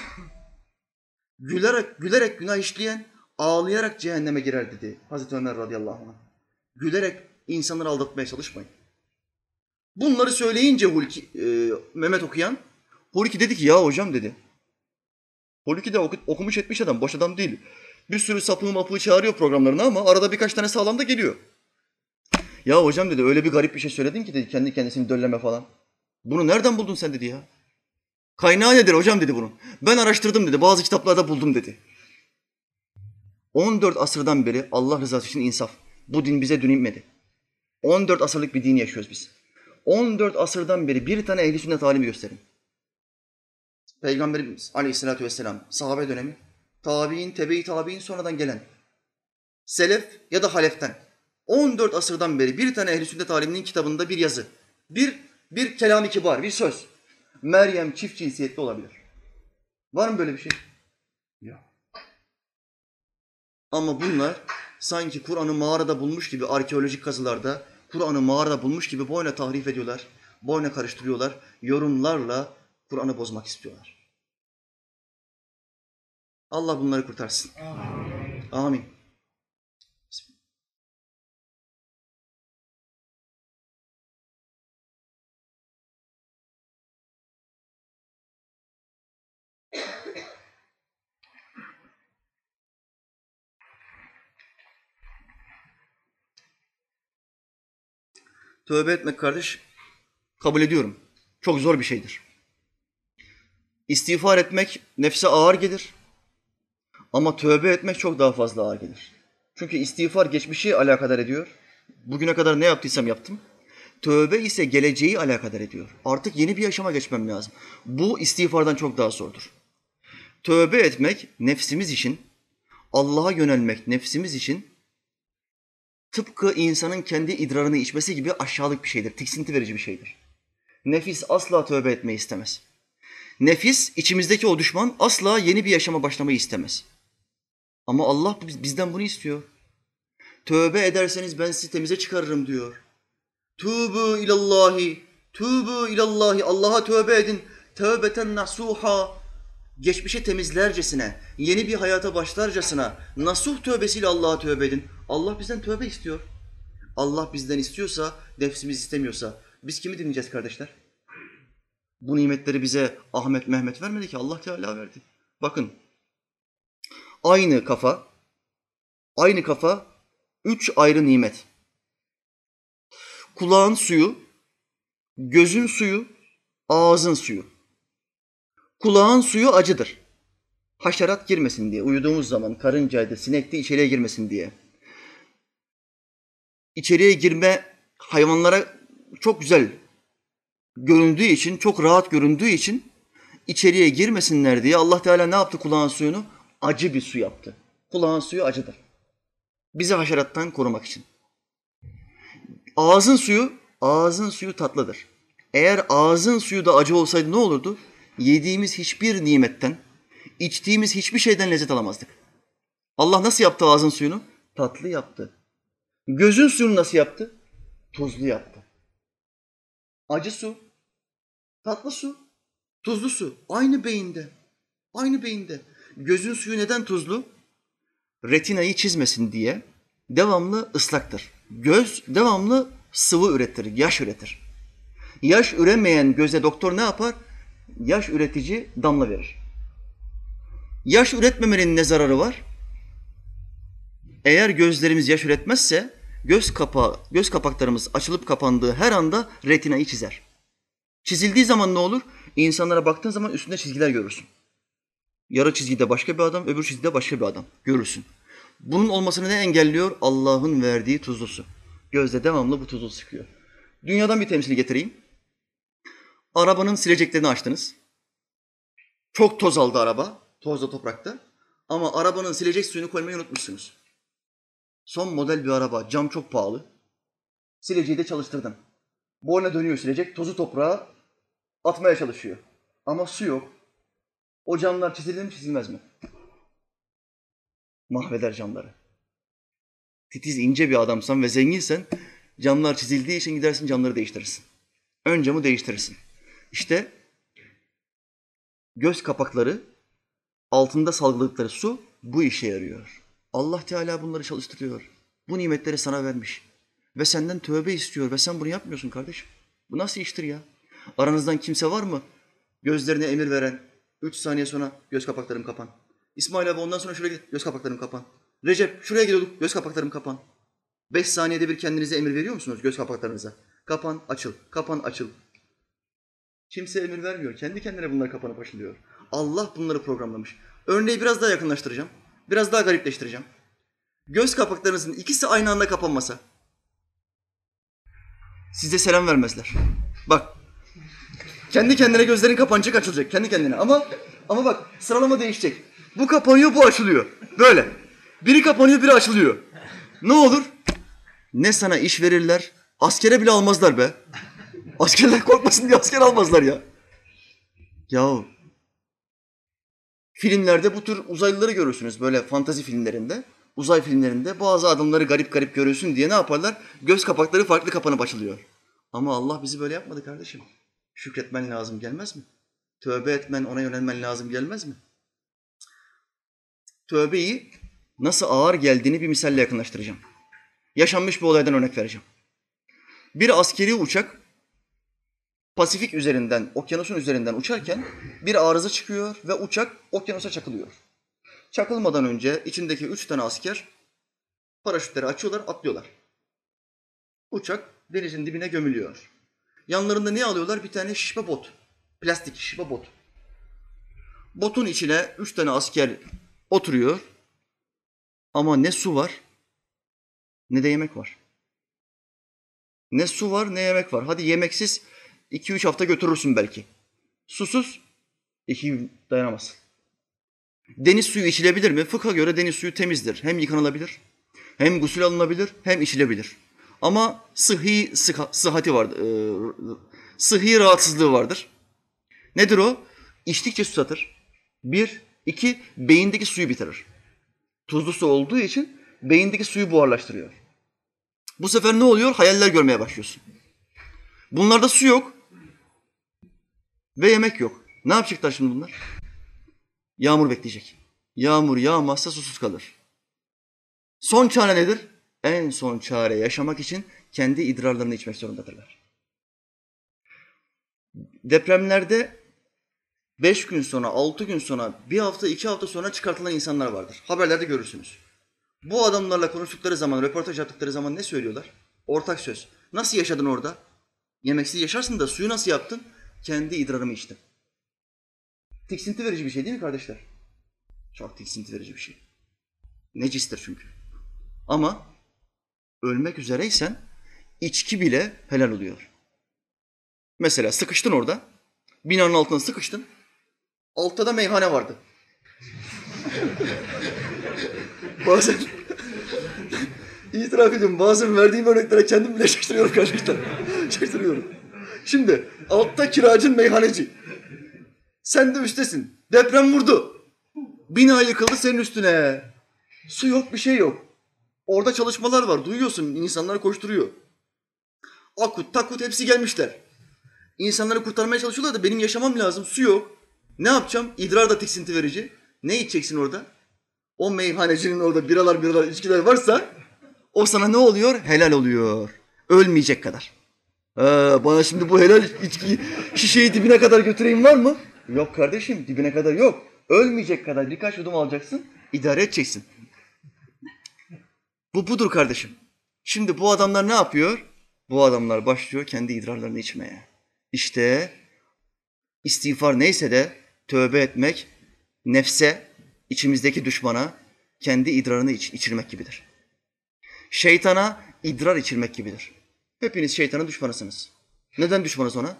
Gülerek, gülerek günah işleyen ağlayarak cehenneme girer dedi Hazreti Ömer radıyallahu anh. Gülerek insanları aldatmaya çalışmayın. Bunları söyleyince Hulki, e, Mehmet okuyan, Hulki dedi ki ya hocam dedi. Hulki de oku, okumuş etmiş adam, boş adam değil. Bir sürü sapığı mapığı çağırıyor programlarına ama arada birkaç tane sağlam da geliyor. Ya hocam dedi öyle bir garip bir şey söyledin ki dedi kendi kendisini dölleme falan. Bunu nereden buldun sen dedi ya. Kaynağı nedir hocam dedi bunu. Ben araştırdım dedi bazı kitaplarda buldum dedi. 14 asırdan beri Allah rızası için insaf. Bu din bize dün inmedi. 14 asırlık bir din yaşıyoruz biz. 14 asırdan beri bir tane ehli sünnet alimi gösterin. Peygamberimiz aleyhissalatü vesselam sahabe dönemi, tabi'in, tebe-i tabi'in sonradan gelen, selef ya da haleften 14 asırdan beri bir tane ehli sünnet aliminin kitabında bir yazı, bir bir kelam-ı kibar, bir söz. Meryem çift cinsiyetli olabilir. Var mı böyle bir şey? Yok. Ama bunlar sanki Kur'an'ı mağarada bulmuş gibi arkeolojik kazılarda Kur'an'ı mağarada bulmuş gibi boyuna tahrif ediyorlar, boyuna karıştırıyorlar, yorumlarla Kur'an'ı bozmak istiyorlar. Allah bunları kurtarsın. Amin. Amin. Tövbe etmek kardeş, kabul ediyorum. Çok zor bir şeydir. İstiğfar etmek nefse ağır gelir. Ama tövbe etmek çok daha fazla ağır gelir. Çünkü istiğfar geçmişi alakadar ediyor. Bugüne kadar ne yaptıysam yaptım. Tövbe ise geleceği alakadar ediyor. Artık yeni bir yaşama geçmem lazım. Bu istiğfardan çok daha zordur. Tövbe etmek nefsimiz için, Allah'a yönelmek nefsimiz için tıpkı insanın kendi idrarını içmesi gibi aşağılık bir şeydir, tiksinti verici bir şeydir. Nefis asla tövbe etmeyi istemez. Nefis, içimizdeki o düşman asla yeni bir yaşama başlamayı istemez. Ama Allah bizden bunu istiyor. Tövbe ederseniz ben sizi temize çıkarırım diyor. Tübü ilallahi, tübü ilallahi, Allah'a tövbe edin. Tövbeten nasuha, geçmişi temizlercesine, yeni bir hayata başlarcasına, nasuh tövbesiyle Allah'a tövbe edin. Allah bizden tövbe istiyor. Allah bizden istiyorsa, nefsimiz istemiyorsa biz kimi dinleyeceğiz kardeşler? Bu nimetleri bize Ahmet Mehmet vermedi ki Allah Teala verdi. Bakın aynı kafa, aynı kafa üç ayrı nimet. Kulağın suyu, gözün suyu, ağzın suyu. Kulağın suyu acıdır. Haşerat girmesin diye. Uyuduğumuz zaman karıncaydı, sinekti içeriye girmesin diye. İçeriye girme hayvanlara çok güzel göründüğü için, çok rahat göründüğü için içeriye girmesinler diye Allah Teala ne yaptı kulağın suyunu? Acı bir su yaptı. Kulağın suyu acıdır. Bizi haşerattan korumak için. Ağzın suyu, ağzın suyu tatlıdır. Eğer ağzın suyu da acı olsaydı ne olurdu? Yediğimiz hiçbir nimetten, içtiğimiz hiçbir şeyden lezzet alamazdık. Allah nasıl yaptı ağzın suyunu? Tatlı yaptı. Gözün suyunu nasıl yaptı? Tuzlu yaptı. Acı su, tatlı su, tuzlu su. Aynı beyinde. Aynı beyinde. Gözün suyu neden tuzlu? Retinayı çizmesin diye devamlı ıslaktır. Göz devamlı sıvı üretir, yaş üretir. Yaş üremeyen göze doktor ne yapar? Yaş üretici damla verir. Yaş üretmemenin ne zararı var? Eğer gözlerimiz yaş üretmezse göz kapağı, göz kapaklarımız açılıp kapandığı her anda retinayı çizer. Çizildiği zaman ne olur? İnsanlara baktığın zaman üstünde çizgiler görürsün. Yarı çizgide başka bir adam, öbür çizgide başka bir adam görürsün. Bunun olmasını ne engelliyor? Allah'ın verdiği tuzlu su. Gözde devamlı bu tuzlu sıkıyor. Dünyadan bir temsil getireyim. Arabanın sileceklerini açtınız. Çok toz aldı araba, tozda toprakta. Ama arabanın silecek suyunu koymayı unutmuşsunuz. Son model bir araba, cam çok pahalı. Sileceği de çalıştırdın. Boyuna dönüyor silecek, tozu toprağa atmaya çalışıyor. Ama su yok. O camlar çizilir mi çizilmez mi? Mahveder camları. Titiz ince bir adamsan ve zenginsen camlar çizildiği için gidersin camları değiştirirsin. Ön camı değiştirirsin. İşte göz kapakları altında salgıladıkları su bu işe yarıyor. Allah Teala bunları çalıştırıyor. Bu nimetleri sana vermiş. Ve senden tövbe istiyor ve sen bunu yapmıyorsun kardeşim. Bu nasıl iştir ya? Aranızdan kimse var mı? Gözlerine emir veren, üç saniye sonra göz kapaklarım kapan. İsmail abi ondan sonra şuraya git, göz kapaklarım kapan. Recep şuraya gidiyorduk, göz kapaklarım kapan. Beş saniyede bir kendinize emir veriyor musunuz göz kapaklarınıza? Kapan, açıl, kapan, açıl. Kimse emir vermiyor. Kendi kendine bunlar kapanıp açılıyor. Allah bunları programlamış. Örneği biraz daha yakınlaştıracağım. Biraz daha garipleştireceğim. Göz kapaklarınızın ikisi aynı anda kapanmasa size selam vermezler. Bak. Kendi kendine gözlerin kapanacak açılacak. Kendi kendine. Ama ama bak sıralama değişecek. Bu kapanıyor bu açılıyor. Böyle. Biri kapanıyor biri açılıyor. Ne olur? Ne sana iş verirler? Askere bile almazlar be. Askerler korkmasın diye asker almazlar ya. Yahu filmlerde bu tür uzaylıları görürsünüz böyle fantazi filmlerinde. uzay filmlerinde bazı adımları garip garip görüyorsun diye ne yaparlar? Göz kapakları farklı kapanıp açılıyor. Ama Allah bizi böyle yapmadı kardeşim. Şükretmen lazım gelmez mi? Tövbe etmen, ona yönelmen lazım gelmez mi? Tövbeyi nasıl ağır geldiğini bir misalle yakınlaştıracağım. Yaşanmış bir olaydan örnek vereceğim. Bir askeri uçak Pasifik üzerinden, okyanusun üzerinden uçarken bir arıza çıkıyor ve uçak okyanusa çakılıyor. Çakılmadan önce içindeki üç tane asker paraşütleri açıyorlar, atlıyorlar. Uçak denizin dibine gömülüyor. Yanlarında ne alıyorlar? Bir tane şişme bot. Plastik şişme bot. Botun içine üç tane asker oturuyor. Ama ne su var ne de yemek var. Ne su var ne yemek var. Hadi yemeksiz iki üç hafta götürürsün belki. Susuz iki gün dayanamazsın. Deniz suyu içilebilir mi? Fıkha göre deniz suyu temizdir. Hem yıkanılabilir, hem gusül alınabilir, hem içilebilir. Ama sıhhi sıha, sıhhati vardır. E, sıhhi rahatsızlığı vardır. Nedir o? İçtikçe susatır. Bir, iki, beyindeki suyu bitirir. Tuzlu su olduğu için beyindeki suyu buharlaştırıyor. Bu sefer ne oluyor? Hayaller görmeye başlıyorsun. Bunlarda su yok ve yemek yok. Ne yapacaklar şimdi bunlar? Yağmur bekleyecek. Yağmur yağmazsa susuz kalır. Son çare nedir? En son çare yaşamak için kendi idrarlarını içmek zorundadırlar. Depremlerde beş gün sonra, altı gün sonra, bir hafta, iki hafta sonra çıkartılan insanlar vardır. Haberlerde görürsünüz. Bu adamlarla konuştukları zaman, röportaj yaptıkları zaman ne söylüyorlar? Ortak söz. Nasıl yaşadın orada? Yemeksiz yaşarsın da suyu nasıl yaptın? Kendi idrarımı içtim. Tiksinti verici bir şey değil mi kardeşler? Çok tiksinti verici bir şey. Necistir çünkü. Ama ölmek üzereysen içki bile helal oluyor. Mesela sıkıştın orada. Binanın altına sıkıştın. Altta da meyhane vardı. bazen itiraf ediyorum bazen verdiğim örneklere kendim bile şaşırıyorum kardeşler. şaşırıyorum. Şimdi altta kiracın meyhaneci. Sen de üstesin. Deprem vurdu. Bina yıkıldı senin üstüne. Su yok bir şey yok. Orada çalışmalar var. Duyuyorsun insanlar koşturuyor. Akut takut hepsi gelmişler. İnsanları kurtarmaya çalışıyorlar da benim yaşamam lazım. Su yok. Ne yapacağım? İdrar da tiksinti verici. Ne içeceksin orada? O meyhanecinin orada biralar biralar içkiler varsa o sana ne oluyor? Helal oluyor. Ölmeyecek kadar. Ee, bana şimdi bu helal içkiyi şişeyi dibine kadar götüreyim var mı? Yok kardeşim dibine kadar yok. Ölmeyecek kadar birkaç yudum alacaksın, idare edeceksin. Bu budur kardeşim. Şimdi bu adamlar ne yapıyor? Bu adamlar başlıyor kendi idrarlarını içmeye. İşte istiğfar neyse de tövbe etmek nefse, içimizdeki düşmana kendi idrarını iç, içirmek gibidir. Şeytana idrar içirmek gibidir. Hepiniz şeytanın düşmanısınız. Neden düşmanız ona?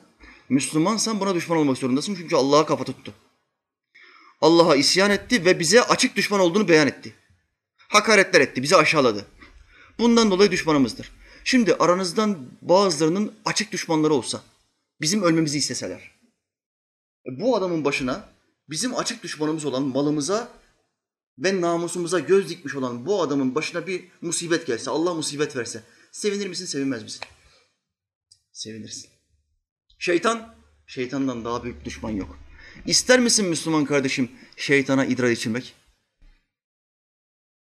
Müslümansan buna düşman olmak zorundasın çünkü Allah'a kafa tuttu. Allah'a isyan etti ve bize açık düşman olduğunu beyan etti. Hakaretler etti, bizi aşağıladı. Bundan dolayı düşmanımızdır. Şimdi aranızdan bazılarının açık düşmanları olsa, bizim ölmemizi isteseler, e, bu adamın başına bizim açık düşmanımız olan malımıza ve namusumuza göz dikmiş olan bu adamın başına bir musibet gelse, Allah musibet verse, sevinir misin, sevinmez misin? Sevinirsin. Şeytan, şeytandan daha büyük düşman yok. İster misin Müslüman kardeşim şeytana idrar içirmek?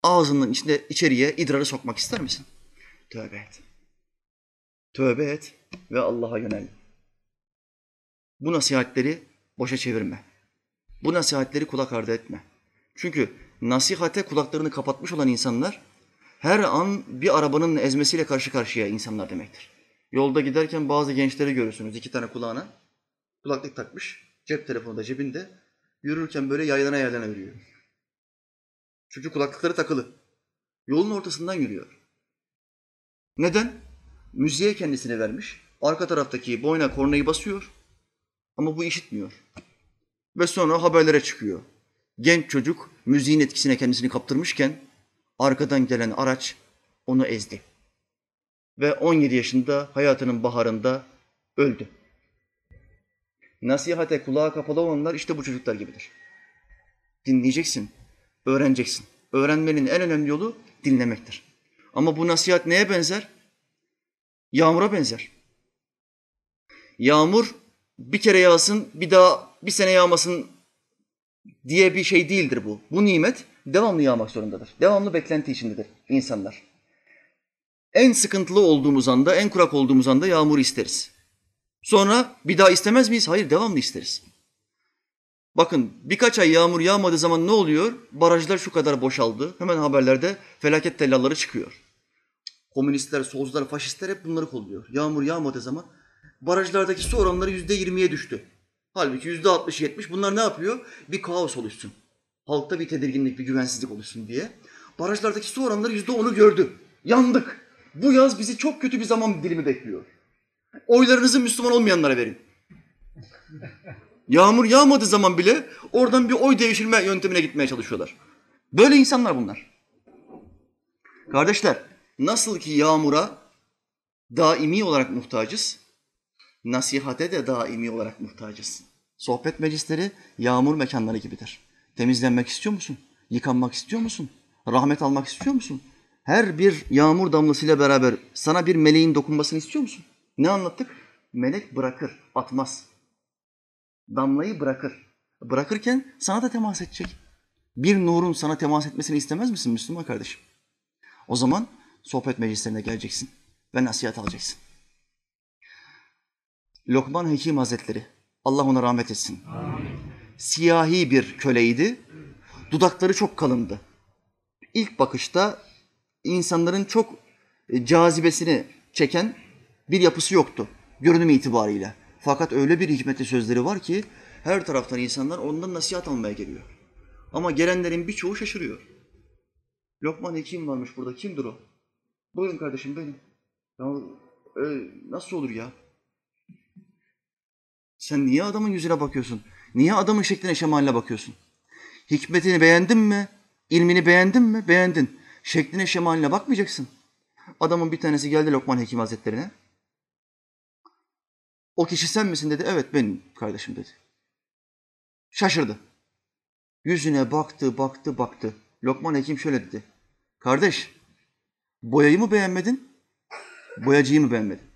Ağzının içinde içeriye idrarı sokmak ister misin? Tövbe et. Tövbe et ve Allah'a yönel. Bu nasihatleri boşa çevirme. Bu nasihatleri kulak ardı etme. Çünkü nasihate kulaklarını kapatmış olan insanlar her an bir arabanın ezmesiyle karşı karşıya insanlar demektir. Yolda giderken bazı gençleri görürsünüz iki tane kulağına. Kulaklık takmış, cep telefonu da cebinde. Yürürken böyle yaylana yaylana yürüyor. Çünkü kulaklıkları takılı. Yolun ortasından yürüyor. Neden? Müziğe kendisini vermiş. Arka taraftaki boyna kornayı basıyor. Ama bu işitmiyor. Ve sonra haberlere çıkıyor. Genç çocuk müziğin etkisine kendisini kaptırmışken arkadan gelen araç onu ezdi. Ve 17 yaşında hayatının baharında öldü. Nasihate kulağa kapalı olanlar işte bu çocuklar gibidir. Dinleyeceksin, öğreneceksin. Öğrenmenin en önemli yolu dinlemektir. Ama bu nasihat neye benzer? Yağmura benzer. Yağmur bir kere yağsın, bir daha bir sene yağmasın diye bir şey değildir bu. Bu nimet devamlı yağmak zorundadır. Devamlı beklenti içindedir insanlar. En sıkıntılı olduğumuz anda, en kurak olduğumuz anda yağmur isteriz. Sonra bir daha istemez miyiz? Hayır, devamlı isteriz. Bakın birkaç ay yağmur yağmadığı zaman ne oluyor? Barajlar şu kadar boşaldı. Hemen haberlerde felaket tellalları çıkıyor. Komünistler, solcular, faşistler hep bunları kolluyor. Yağmur yağmadığı zaman barajlardaki su oranları yüzde yirmiye düştü. Halbuki yüzde altmış yetmiş bunlar ne yapıyor? Bir kaos oluşsun. Halkta bir tedirginlik, bir güvensizlik oluşsun diye. Barajlardaki su oranları yüzde onu gördü. Yandık. Bu yaz bizi çok kötü bir zaman dilimi bekliyor. Oylarınızı Müslüman olmayanlara verin. Yağmur yağmadığı zaman bile oradan bir oy devşirme yöntemine gitmeye çalışıyorlar. Böyle insanlar bunlar. Kardeşler, nasıl ki yağmura daimi olarak muhtacız, nasihate de daimi olarak muhtacız. Sohbet meclisleri yağmur mekanları gibidir. Temizlenmek istiyor musun? Yıkanmak istiyor musun? Rahmet almak istiyor musun? Her bir yağmur damlasıyla beraber sana bir meleğin dokunmasını istiyor musun? Ne anlattık? Melek bırakır, atmaz. Damlayı bırakır. Bırakırken sana da temas edecek. Bir nurun sana temas etmesini istemez misin Müslüman kardeşim? O zaman sohbet meclislerine geleceksin ve nasihat alacaksın. Lokman Hekim Hazretleri, Allah ona rahmet etsin. Amin. Siyahi bir köleydi, dudakları çok kalındı. İlk bakışta insanların çok cazibesini çeken bir yapısı yoktu görünüm itibariyle. Fakat öyle bir hikmetli sözleri var ki her taraftan insanlar ondan nasihat almaya geliyor. Ama gelenlerin birçoğu şaşırıyor. Lokman Hekim varmış burada. Kimdir o? Buyurun kardeşim benim. Ya, e, nasıl olur ya? Sen niye adamın yüzüne bakıyorsun? Niye adamın şekline şemaline bakıyorsun? Hikmetini beğendin mi? İlmini beğendin mi? Beğendin. Şekline şemaline bakmayacaksın. Adamın bir tanesi geldi Lokman Hekim Hazretlerine. O kişi sen misin dedi. Evet benim kardeşim dedi. Şaşırdı. Yüzüne baktı, baktı, baktı. Lokman Hekim şöyle dedi. Kardeş, boyayı mı beğenmedin? Boyacıyı mı beğenmedin?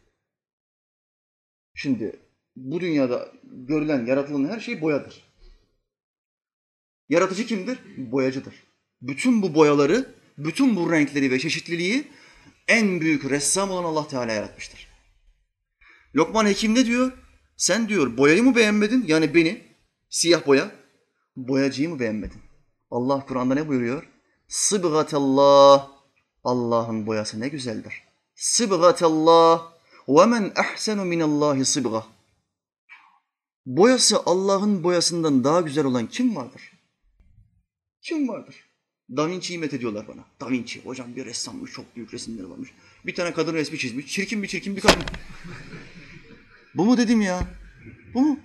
Şimdi bu dünyada görülen, yaratılan her şey boyadır. Yaratıcı kimdir? Boyacıdır. Bütün bu boyaları, bütün bu renkleri ve çeşitliliği en büyük ressam olan Allah Teala yaratmıştır. Lokman Hekim ne diyor? Sen diyor boyayı mı beğenmedin? Yani beni, siyah boya. Boyacıyı mı beğenmedin? Allah Kur'an'da ne buyuruyor? Sıbgatellah. Allah'ın boyası ne güzeldir. Sıbgatellah. Ve men ahsenu minallahi sıbga. Boyası Allah'ın boyasından daha güzel olan kim vardır? Kim vardır? Da Vinci'yi met ediyorlar bana. Da Vinci, hocam bir ressammış, çok büyük resimleri varmış. Bir tane kadın resmi çizmiş, çirkin bir çirkin bir kadın. Bu mu dedim ya? Bu mu?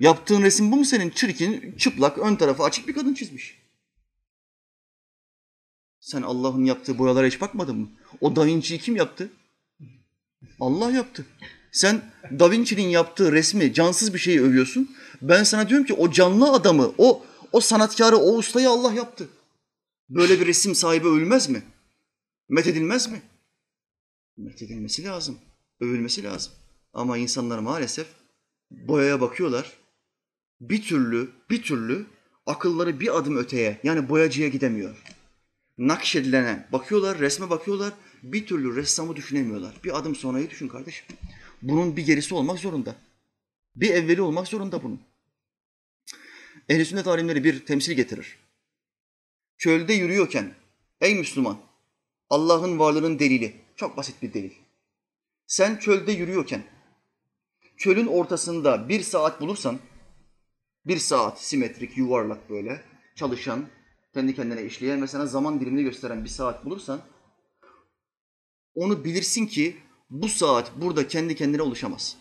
Yaptığın resim bu mu senin? Çirkin, çıplak, ön tarafı açık bir kadın çizmiş. Sen Allah'ın yaptığı boyalara hiç bakmadın mı? O Da Vinci'yi kim yaptı? Allah yaptı. Sen Da Vinci'nin yaptığı resmi, cansız bir şeyi övüyorsun. Ben sana diyorum ki o canlı adamı, o o sanatkarı, o ustayı Allah yaptı. Böyle bir resim sahibi övülmez mi? Methedilmez mi? Methedilmesi lazım, övülmesi lazım. Ama insanlar maalesef boyaya bakıyorlar. Bir türlü, bir türlü akılları bir adım öteye yani boyacıya gidemiyor. Nakşedilene bakıyorlar, resme bakıyorlar. Bir türlü ressamı düşünemiyorlar. Bir adım sonrayı düşün kardeşim. Bunun bir gerisi olmak zorunda. Bir evveli olmak zorunda bunun. Ehl-i sünnet alimleri bir temsil getirir. Çölde yürüyorken, ey Müslüman, Allah'ın varlığının delili, çok basit bir delil. Sen çölde yürüyorken, çölün ortasında bir saat bulursan, bir saat simetrik, yuvarlak böyle, çalışan, kendi kendine işleyen ve sana zaman dilimini gösteren bir saat bulursan, onu bilirsin ki bu saat burada kendi kendine oluşamaz.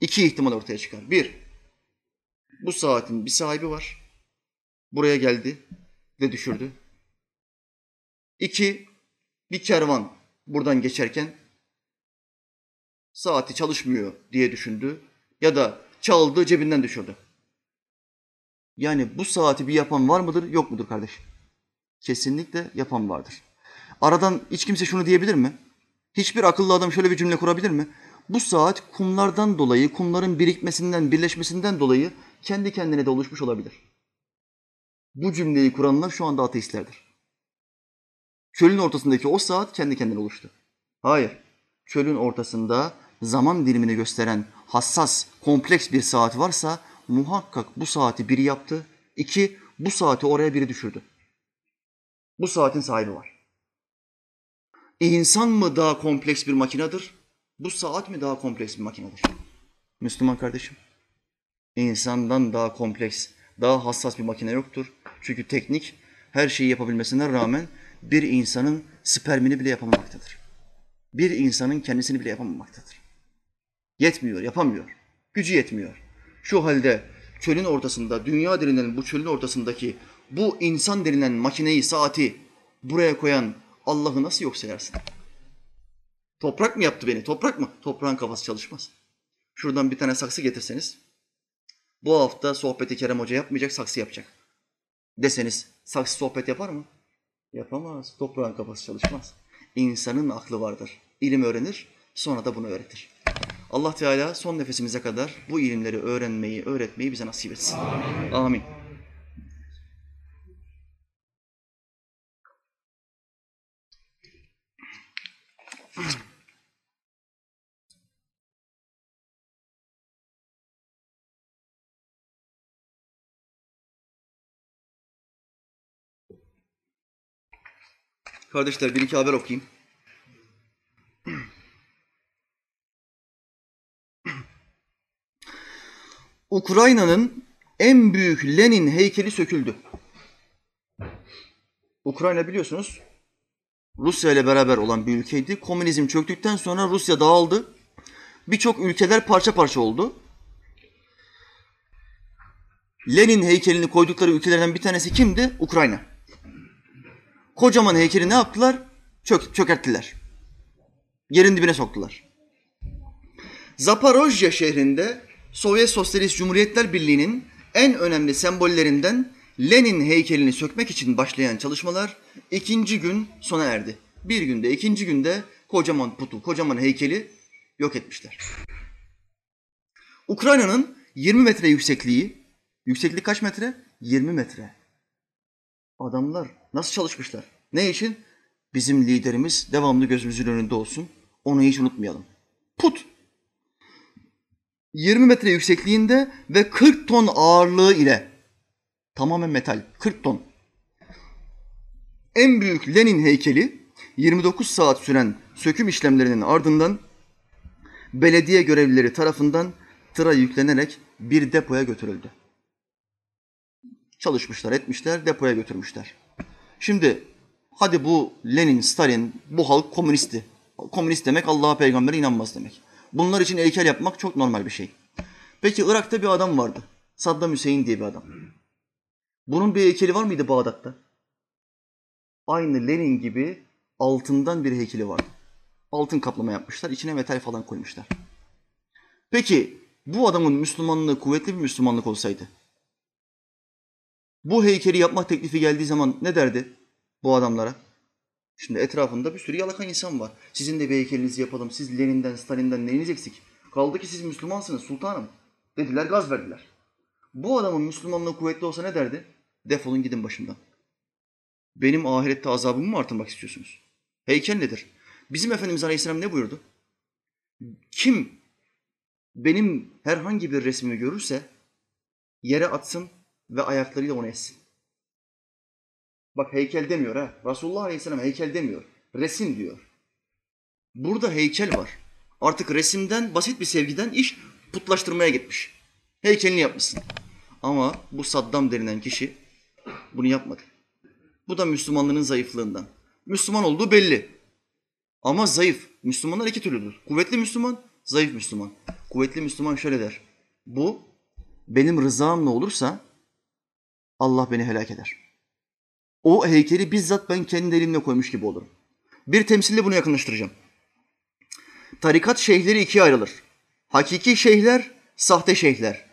İki ihtimal ortaya çıkar. Bir, bu saatin bir sahibi var. Buraya geldi ve düşürdü. İki, bir kervan buradan geçerken saati çalışmıyor diye düşündü ya da çaldı cebinden düşürdü. Yani bu saati bir yapan var mıdır yok mudur kardeş? Kesinlikle yapan vardır. Aradan hiç kimse şunu diyebilir mi? Hiçbir akıllı adam şöyle bir cümle kurabilir mi? Bu saat kumlardan dolayı, kumların birikmesinden, birleşmesinden dolayı kendi kendine de oluşmuş olabilir. Bu cümleyi kuranlar şu anda ateistlerdir. Çölün ortasındaki o saat kendi kendine oluştu. Hayır. Çölün ortasında zaman dilimini gösteren hassas, kompleks bir saat varsa muhakkak bu saati biri yaptı. İki, bu saati oraya biri düşürdü. Bu saatin sahibi var. İnsan mı daha kompleks bir makinedir? Bu saat mi daha kompleks bir makinedir? Müslüman kardeşim. İnsandan daha kompleks, daha hassas bir makine yoktur. Çünkü teknik her şeyi yapabilmesine rağmen bir insanın spermini bile yapamamaktadır. Bir insanın kendisini bile yapamamaktadır. Yetmiyor, yapamıyor. Gücü yetmiyor. Şu halde çölün ortasında, dünya denilen bu çölün ortasındaki bu insan denilen makineyi, saati buraya koyan Allah'ı nasıl yok sayarsın? Toprak mı yaptı beni? Toprak mı? Toprağın kafası çalışmaz. Şuradan bir tane saksı getirseniz, bu hafta sohbeti Kerem Hoca yapmayacak, saksı yapacak. Deseniz, saksı sohbet yapar mı? Yapamaz. Toprağın kafası çalışmaz. İnsanın aklı vardır. İlim öğrenir, sonra da bunu öğretir. Allah Teala son nefesimize kadar bu ilimleri öğrenmeyi, öğretmeyi bize nasip etsin. Amin. Amin. Kardeşler bir iki haber okuyayım. Ukrayna'nın en büyük Lenin heykeli söküldü. Ukrayna biliyorsunuz Rusya ile beraber olan bir ülkeydi. Komünizm çöktükten sonra Rusya dağıldı. Birçok ülkeler parça parça oldu. Lenin heykelini koydukları ülkelerden bir tanesi kimdi? Ukrayna. Kocaman heykeli ne yaptılar? Çök, çökerttiler. Yerin dibine soktular. Zaporojye şehrinde Sovyet Sosyalist Cumhuriyetler Birliği'nin en önemli sembollerinden Lenin heykelini sökmek için başlayan çalışmalar ikinci gün sona erdi. Bir günde, ikinci günde kocaman putu, kocaman heykeli yok etmişler. Ukrayna'nın 20 metre yüksekliği, yükseklik kaç metre? 20 metre. Adamlar nasıl çalışmışlar? Ne için? Bizim liderimiz devamlı gözümüzün önünde olsun. Onu hiç unutmayalım. Put. 20 metre yüksekliğinde ve 40 ton ağırlığı ile tamamen metal 40 ton. En büyük Lenin heykeli 29 saat süren söküm işlemlerinin ardından belediye görevlileri tarafından tıra yüklenerek bir depoya götürüldü. Çalışmışlar, etmişler, depoya götürmüşler. Şimdi hadi bu Lenin, Stalin, bu halk komünisti. Komünist demek Allah'a peygambere inanmaz demek. Bunlar için heykel yapmak çok normal bir şey. Peki Irak'ta bir adam vardı. Saddam Hüseyin diye bir adam. Bunun bir heykeli var mıydı Bağdat'ta? Aynı Lenin gibi altından bir heykeli vardı. Altın kaplama yapmışlar, içine metal falan koymuşlar. Peki bu adamın Müslümanlığı kuvvetli bir Müslümanlık olsaydı, bu heykeli yapmak teklifi geldiği zaman ne derdi bu adamlara? Şimdi etrafında bir sürü yalaka insan var. Sizin de bir heykelinizi yapalım. Siz Lenin'den, Stalin'den neyiniz eksik? Kaldı ki siz Müslümansınız sultanım. Dediler gaz verdiler. Bu adamın Müslümanlığı kuvvetli olsa ne derdi? Defolun gidin başımdan. Benim ahirette azabımı mı artırmak istiyorsunuz? Heykel nedir? Bizim Efendimiz Aleyhisselam ne buyurdu? Kim benim herhangi bir resmimi görürse yere atsın ve ayaklarıyla onu etsin. Bak heykel demiyor ha. Resulullah Aleyhisselam heykel demiyor. Resim diyor. Burada heykel var. Artık resimden, basit bir sevgiden iş putlaştırmaya gitmiş. Heykelini yapmışsın. Ama bu Saddam denilen kişi bunu yapmadı. Bu da Müslümanlığının zayıflığından. Müslüman olduğu belli. Ama zayıf. Müslümanlar iki türlüdür. Kuvvetli Müslüman, zayıf Müslüman. Kuvvetli Müslüman şöyle der. Bu benim rızamla olursa Allah beni helak eder. O heykeli bizzat ben kendi elimle koymuş gibi olurum. Bir temsille bunu yakınlaştıracağım. Tarikat şeyhleri ikiye ayrılır. Hakiki şeyhler, sahte şeyhler.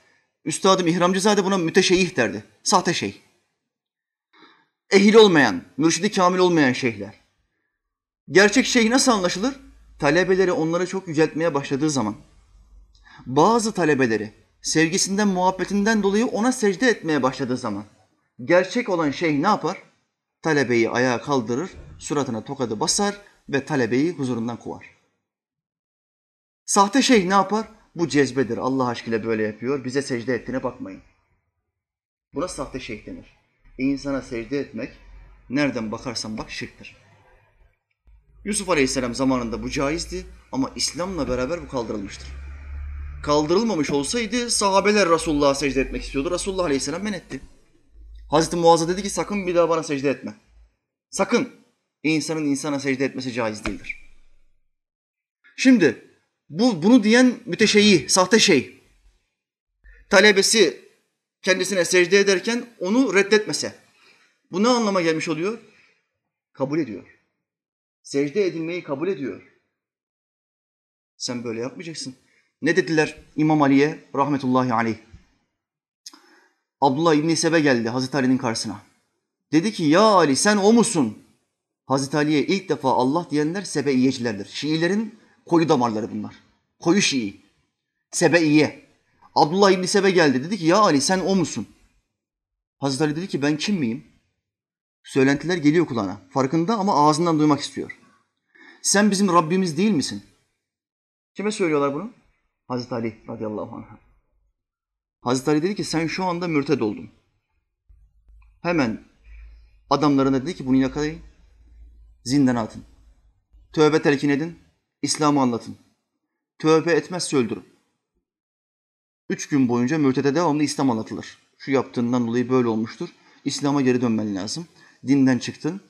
Üstadım İhramcızade buna müteşeyyih derdi. Sahte şeyh. ehil olmayan, mürşidi kamil olmayan şeyhler. Gerçek şeyh nasıl anlaşılır? Talebeleri onları çok yüceltmeye başladığı zaman. Bazı talebeleri sevgisinden, muhabbetinden dolayı ona secde etmeye başladığı zaman. Gerçek olan şeyh ne yapar? Talebeyi ayağa kaldırır, suratına tokadı basar ve talebeyi huzurundan kovar. Sahte şeyh ne yapar? Bu cezbedir. Allah aşkıyla böyle yapıyor. Bize secde ettiğine bakmayın. Buna sahte şeyh denir. E insana secde etmek nereden bakarsan bak şirktir. Yusuf Aleyhisselam zamanında bu caizdi ama İslam'la beraber bu kaldırılmıştır. Kaldırılmamış olsaydı sahabeler Resulullah'a secde etmek istiyordu. Resulullah Aleyhisselam men etti. Hazreti Muaz'a dedi ki sakın bir daha bana secde etme. Sakın. İnsanın insana secde etmesi caiz değildir. Şimdi bu bunu diyen müteşeyyi, sahte şey. Talebesi kendisine secde ederken onu reddetmese. Bu ne anlama gelmiş oluyor? Kabul ediyor. Secde edilmeyi kabul ediyor. Sen böyle yapmayacaksın. Ne dediler İmam Ali'ye rahmetullahi aleyh? Abdullah İbni Sebe geldi Hazreti Ali'nin karşısına. Dedi ki ya Ali sen o musun? Hazreti Ali'ye ilk defa Allah diyenler Sebeiyecilerdir. Şiilerin koyu damarları bunlar. Koyu Şii. Sebeiye. Abdullah İbni Sebe geldi. Dedi ki ya Ali sen o musun? Hazreti Ali dedi ki ben kim miyim? Söylentiler geliyor kulağına. Farkında ama ağzından duymak istiyor. Sen bizim Rabbimiz değil misin? Kime söylüyorlar bunu? Hazreti Ali radıyallahu anh. Hazreti Ali dedi ki sen şu anda mürted oldun. Hemen adamlarına dedi ki bunu yakalayın, zindana atın. Tövbe telkin edin, İslam'ı anlatın. Tövbe etmezse öldürün. Üç gün boyunca mürtede devamlı İslam anlatılır. Şu yaptığından dolayı böyle olmuştur. İslam'a geri dönmen lazım. Dinden çıktın.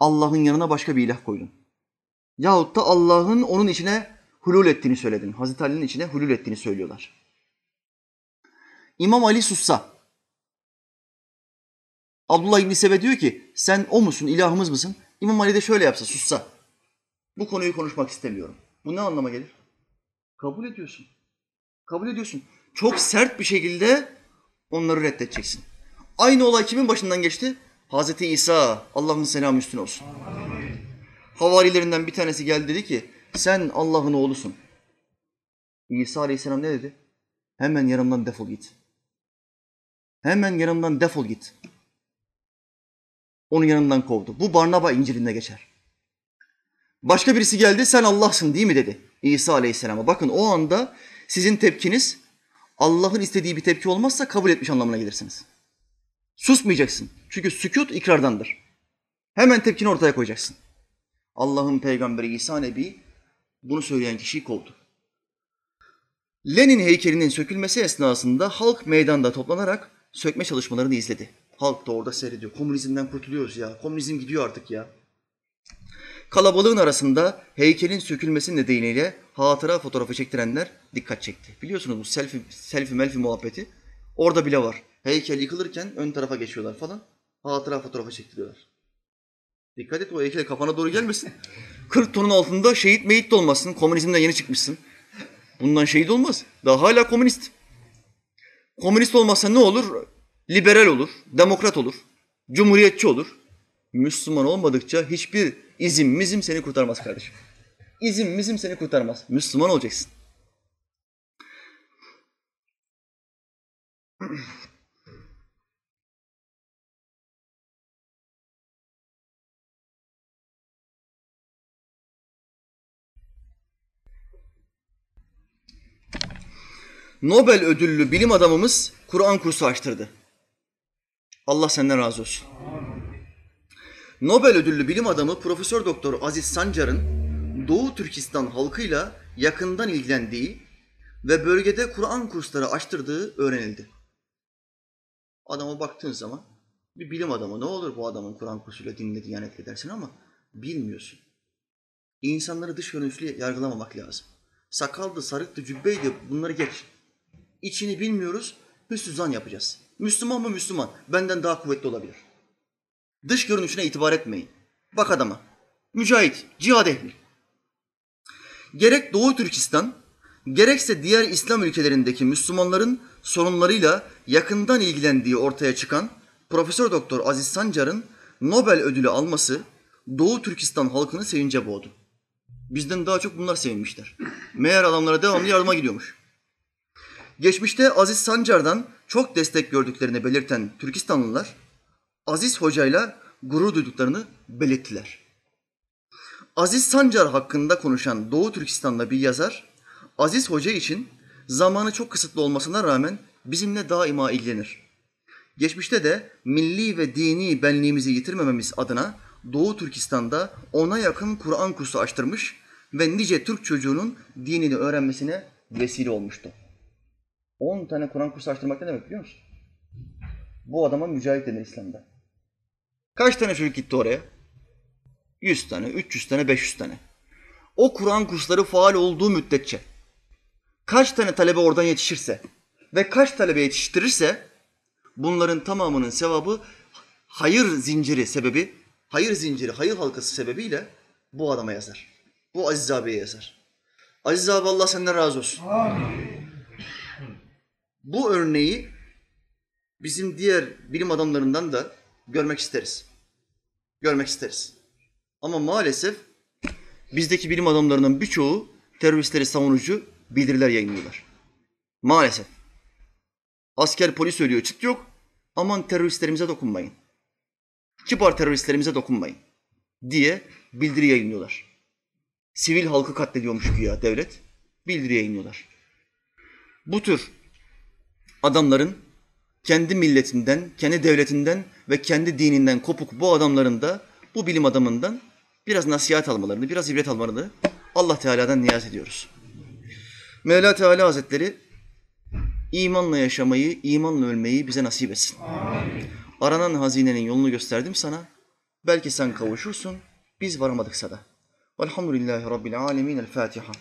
Allah'ın yanına başka bir ilah koydun. Yahut da Allah'ın onun içine hulul ettiğini söyledin. Hazreti Ali'nin içine hulul ettiğini söylüyorlar. İmam Ali sussa. Abdullah İbni Sebe diyor ki sen o musun, ilahımız mısın? İmam Ali de şöyle yapsa, sussa. Bu konuyu konuşmak istemiyorum. Bu ne anlama gelir? Kabul ediyorsun. Kabul ediyorsun. Çok sert bir şekilde onları reddedeceksin. Aynı olay kimin başından geçti? Hazreti İsa, Allah'ın selamı üstüne olsun. Havarilerinden bir tanesi geldi dedi ki, sen Allah'ın oğlusun. İsa Aleyhisselam ne dedi? Hemen yanımdan defol git. Hemen yanımdan defol git. Onu yanından kovdu. Bu Barnaba İncil'inde geçer. Başka birisi geldi, sen Allah'sın değil mi dedi İsa Aleyhisselam'a. Bakın o anda sizin tepkiniz Allah'ın istediği bir tepki olmazsa kabul etmiş anlamına gelirsiniz. Susmayacaksın. Çünkü sükut ikrardandır. Hemen tepkini ortaya koyacaksın. Allah'ın peygamberi İsa Nebi bunu söyleyen kişiyi kovdu. Lenin heykelinin sökülmesi esnasında halk meydanda toplanarak sökme çalışmalarını izledi. Halk da orada seyrediyor. Komünizmden kurtuluyoruz ya. Komünizm gidiyor artık ya. Kalabalığın arasında heykelin sökülmesi nedeniyle hatıra fotoğrafı çektirenler dikkat çekti. Biliyorsunuz bu selfie, selfie melfi muhabbeti orada bile var. Heykel yıkılırken ön tarafa geçiyorlar falan. Hatıra fotoğrafı çektiriyorlar. Dikkat et o heykel kafana doğru gelmesin. 40 tonun altında şehit meyit de olmasın. Komünizmden yeni çıkmışsın. Bundan şehit olmaz. Daha hala komünist. Komünist olmazsa ne olur? Liberal olur, demokrat olur, cumhuriyetçi olur. Müslüman olmadıkça hiçbir izim mizim seni kurtarmaz kardeşim. İzim mizim seni kurtarmaz. Müslüman olacaksın. Nobel ödüllü bilim adamımız Kur'an kursu açtırdı. Allah senden razı olsun. Nobel ödüllü bilim adamı Profesör Doktor Aziz Sancar'ın Doğu Türkistan halkıyla yakından ilgilendiği ve bölgede Kur'an kursları açtırdığı öğrenildi. Adama baktığın zaman bir bilim adamı ne olur bu adamın Kur'an kursuyla dinle diyanet edersin ama bilmiyorsun. İnsanları dış görünüşlü yargılamamak lazım. Sakaldı, sarıktı, cübbeydi bunları geç. İçini bilmiyoruz, hüsnü zan yapacağız. Müslüman mı Müslüman? Benden daha kuvvetli olabilir. Dış görünüşüne itibar etmeyin. Bak adama. Mücahit, cihad ehli. Gerek Doğu Türkistan, gerekse diğer İslam ülkelerindeki Müslümanların sorunlarıyla yakından ilgilendiği ortaya çıkan Profesör Doktor Aziz Sancar'ın Nobel ödülü alması Doğu Türkistan halkını sevince boğdu. Bizden daha çok bunlar sevinmişler. Meğer adamlara devamlı yardıma gidiyormuş. Geçmişte Aziz Sancar'dan çok destek gördüklerini belirten Türkistanlılar, Aziz Hoca'yla gurur duyduklarını belirttiler. Aziz Sancar hakkında konuşan Doğu Türkistan'da bir yazar, Aziz Hoca için zamanı çok kısıtlı olmasına rağmen bizimle daima ilgilenir. Geçmişte de milli ve dini benliğimizi yitirmememiz adına Doğu Türkistan'da ona yakın Kur'an kursu açtırmış ve nice Türk çocuğunun dinini öğrenmesine vesile olmuştu. 10 tane Kur'an kursu açtırmak ne demek biliyor musun? Bu adama mücahit denir İslam'da. Kaç tane çocuk gitti oraya? 100 tane, 300 tane, 500 tane. O Kur'an kursları faal olduğu müddetçe kaç tane talebe oradan yetişirse ve kaç talebe yetiştirirse bunların tamamının sevabı hayır zinciri sebebi, hayır zinciri, hayır halkası sebebiyle bu adama yazar. Bu Aziz abiye yazar. Aziz abi Allah senden razı olsun. Bu örneği bizim diğer bilim adamlarından da görmek isteriz. Görmek isteriz. Ama maalesef bizdeki bilim adamlarının birçoğu teröristleri savunucu bildiriler yayınlıyorlar. Maalesef. Asker polis söylüyor çıt yok. Aman teröristlerimize dokunmayın. Kibar teröristlerimize dokunmayın. Diye bildiri yayınlıyorlar. Sivil halkı katlediyormuş güya devlet. Bildiri yayınlıyorlar. Bu tür adamların kendi milletinden, kendi devletinden ve kendi dininden kopuk bu adamların da bu bilim adamından biraz nasihat almalarını, biraz ibret almalarını Allah Teala'dan niyaz ediyoruz. Mevla Teala Hazretleri imanla yaşamayı, imanla ölmeyi bize nasip etsin. Aranan hazinenin yolunu gösterdim sana. Belki sen kavuşursun, biz varamadıksa da. Velhamdülillahi Rabbil Alemin. El Fatiha.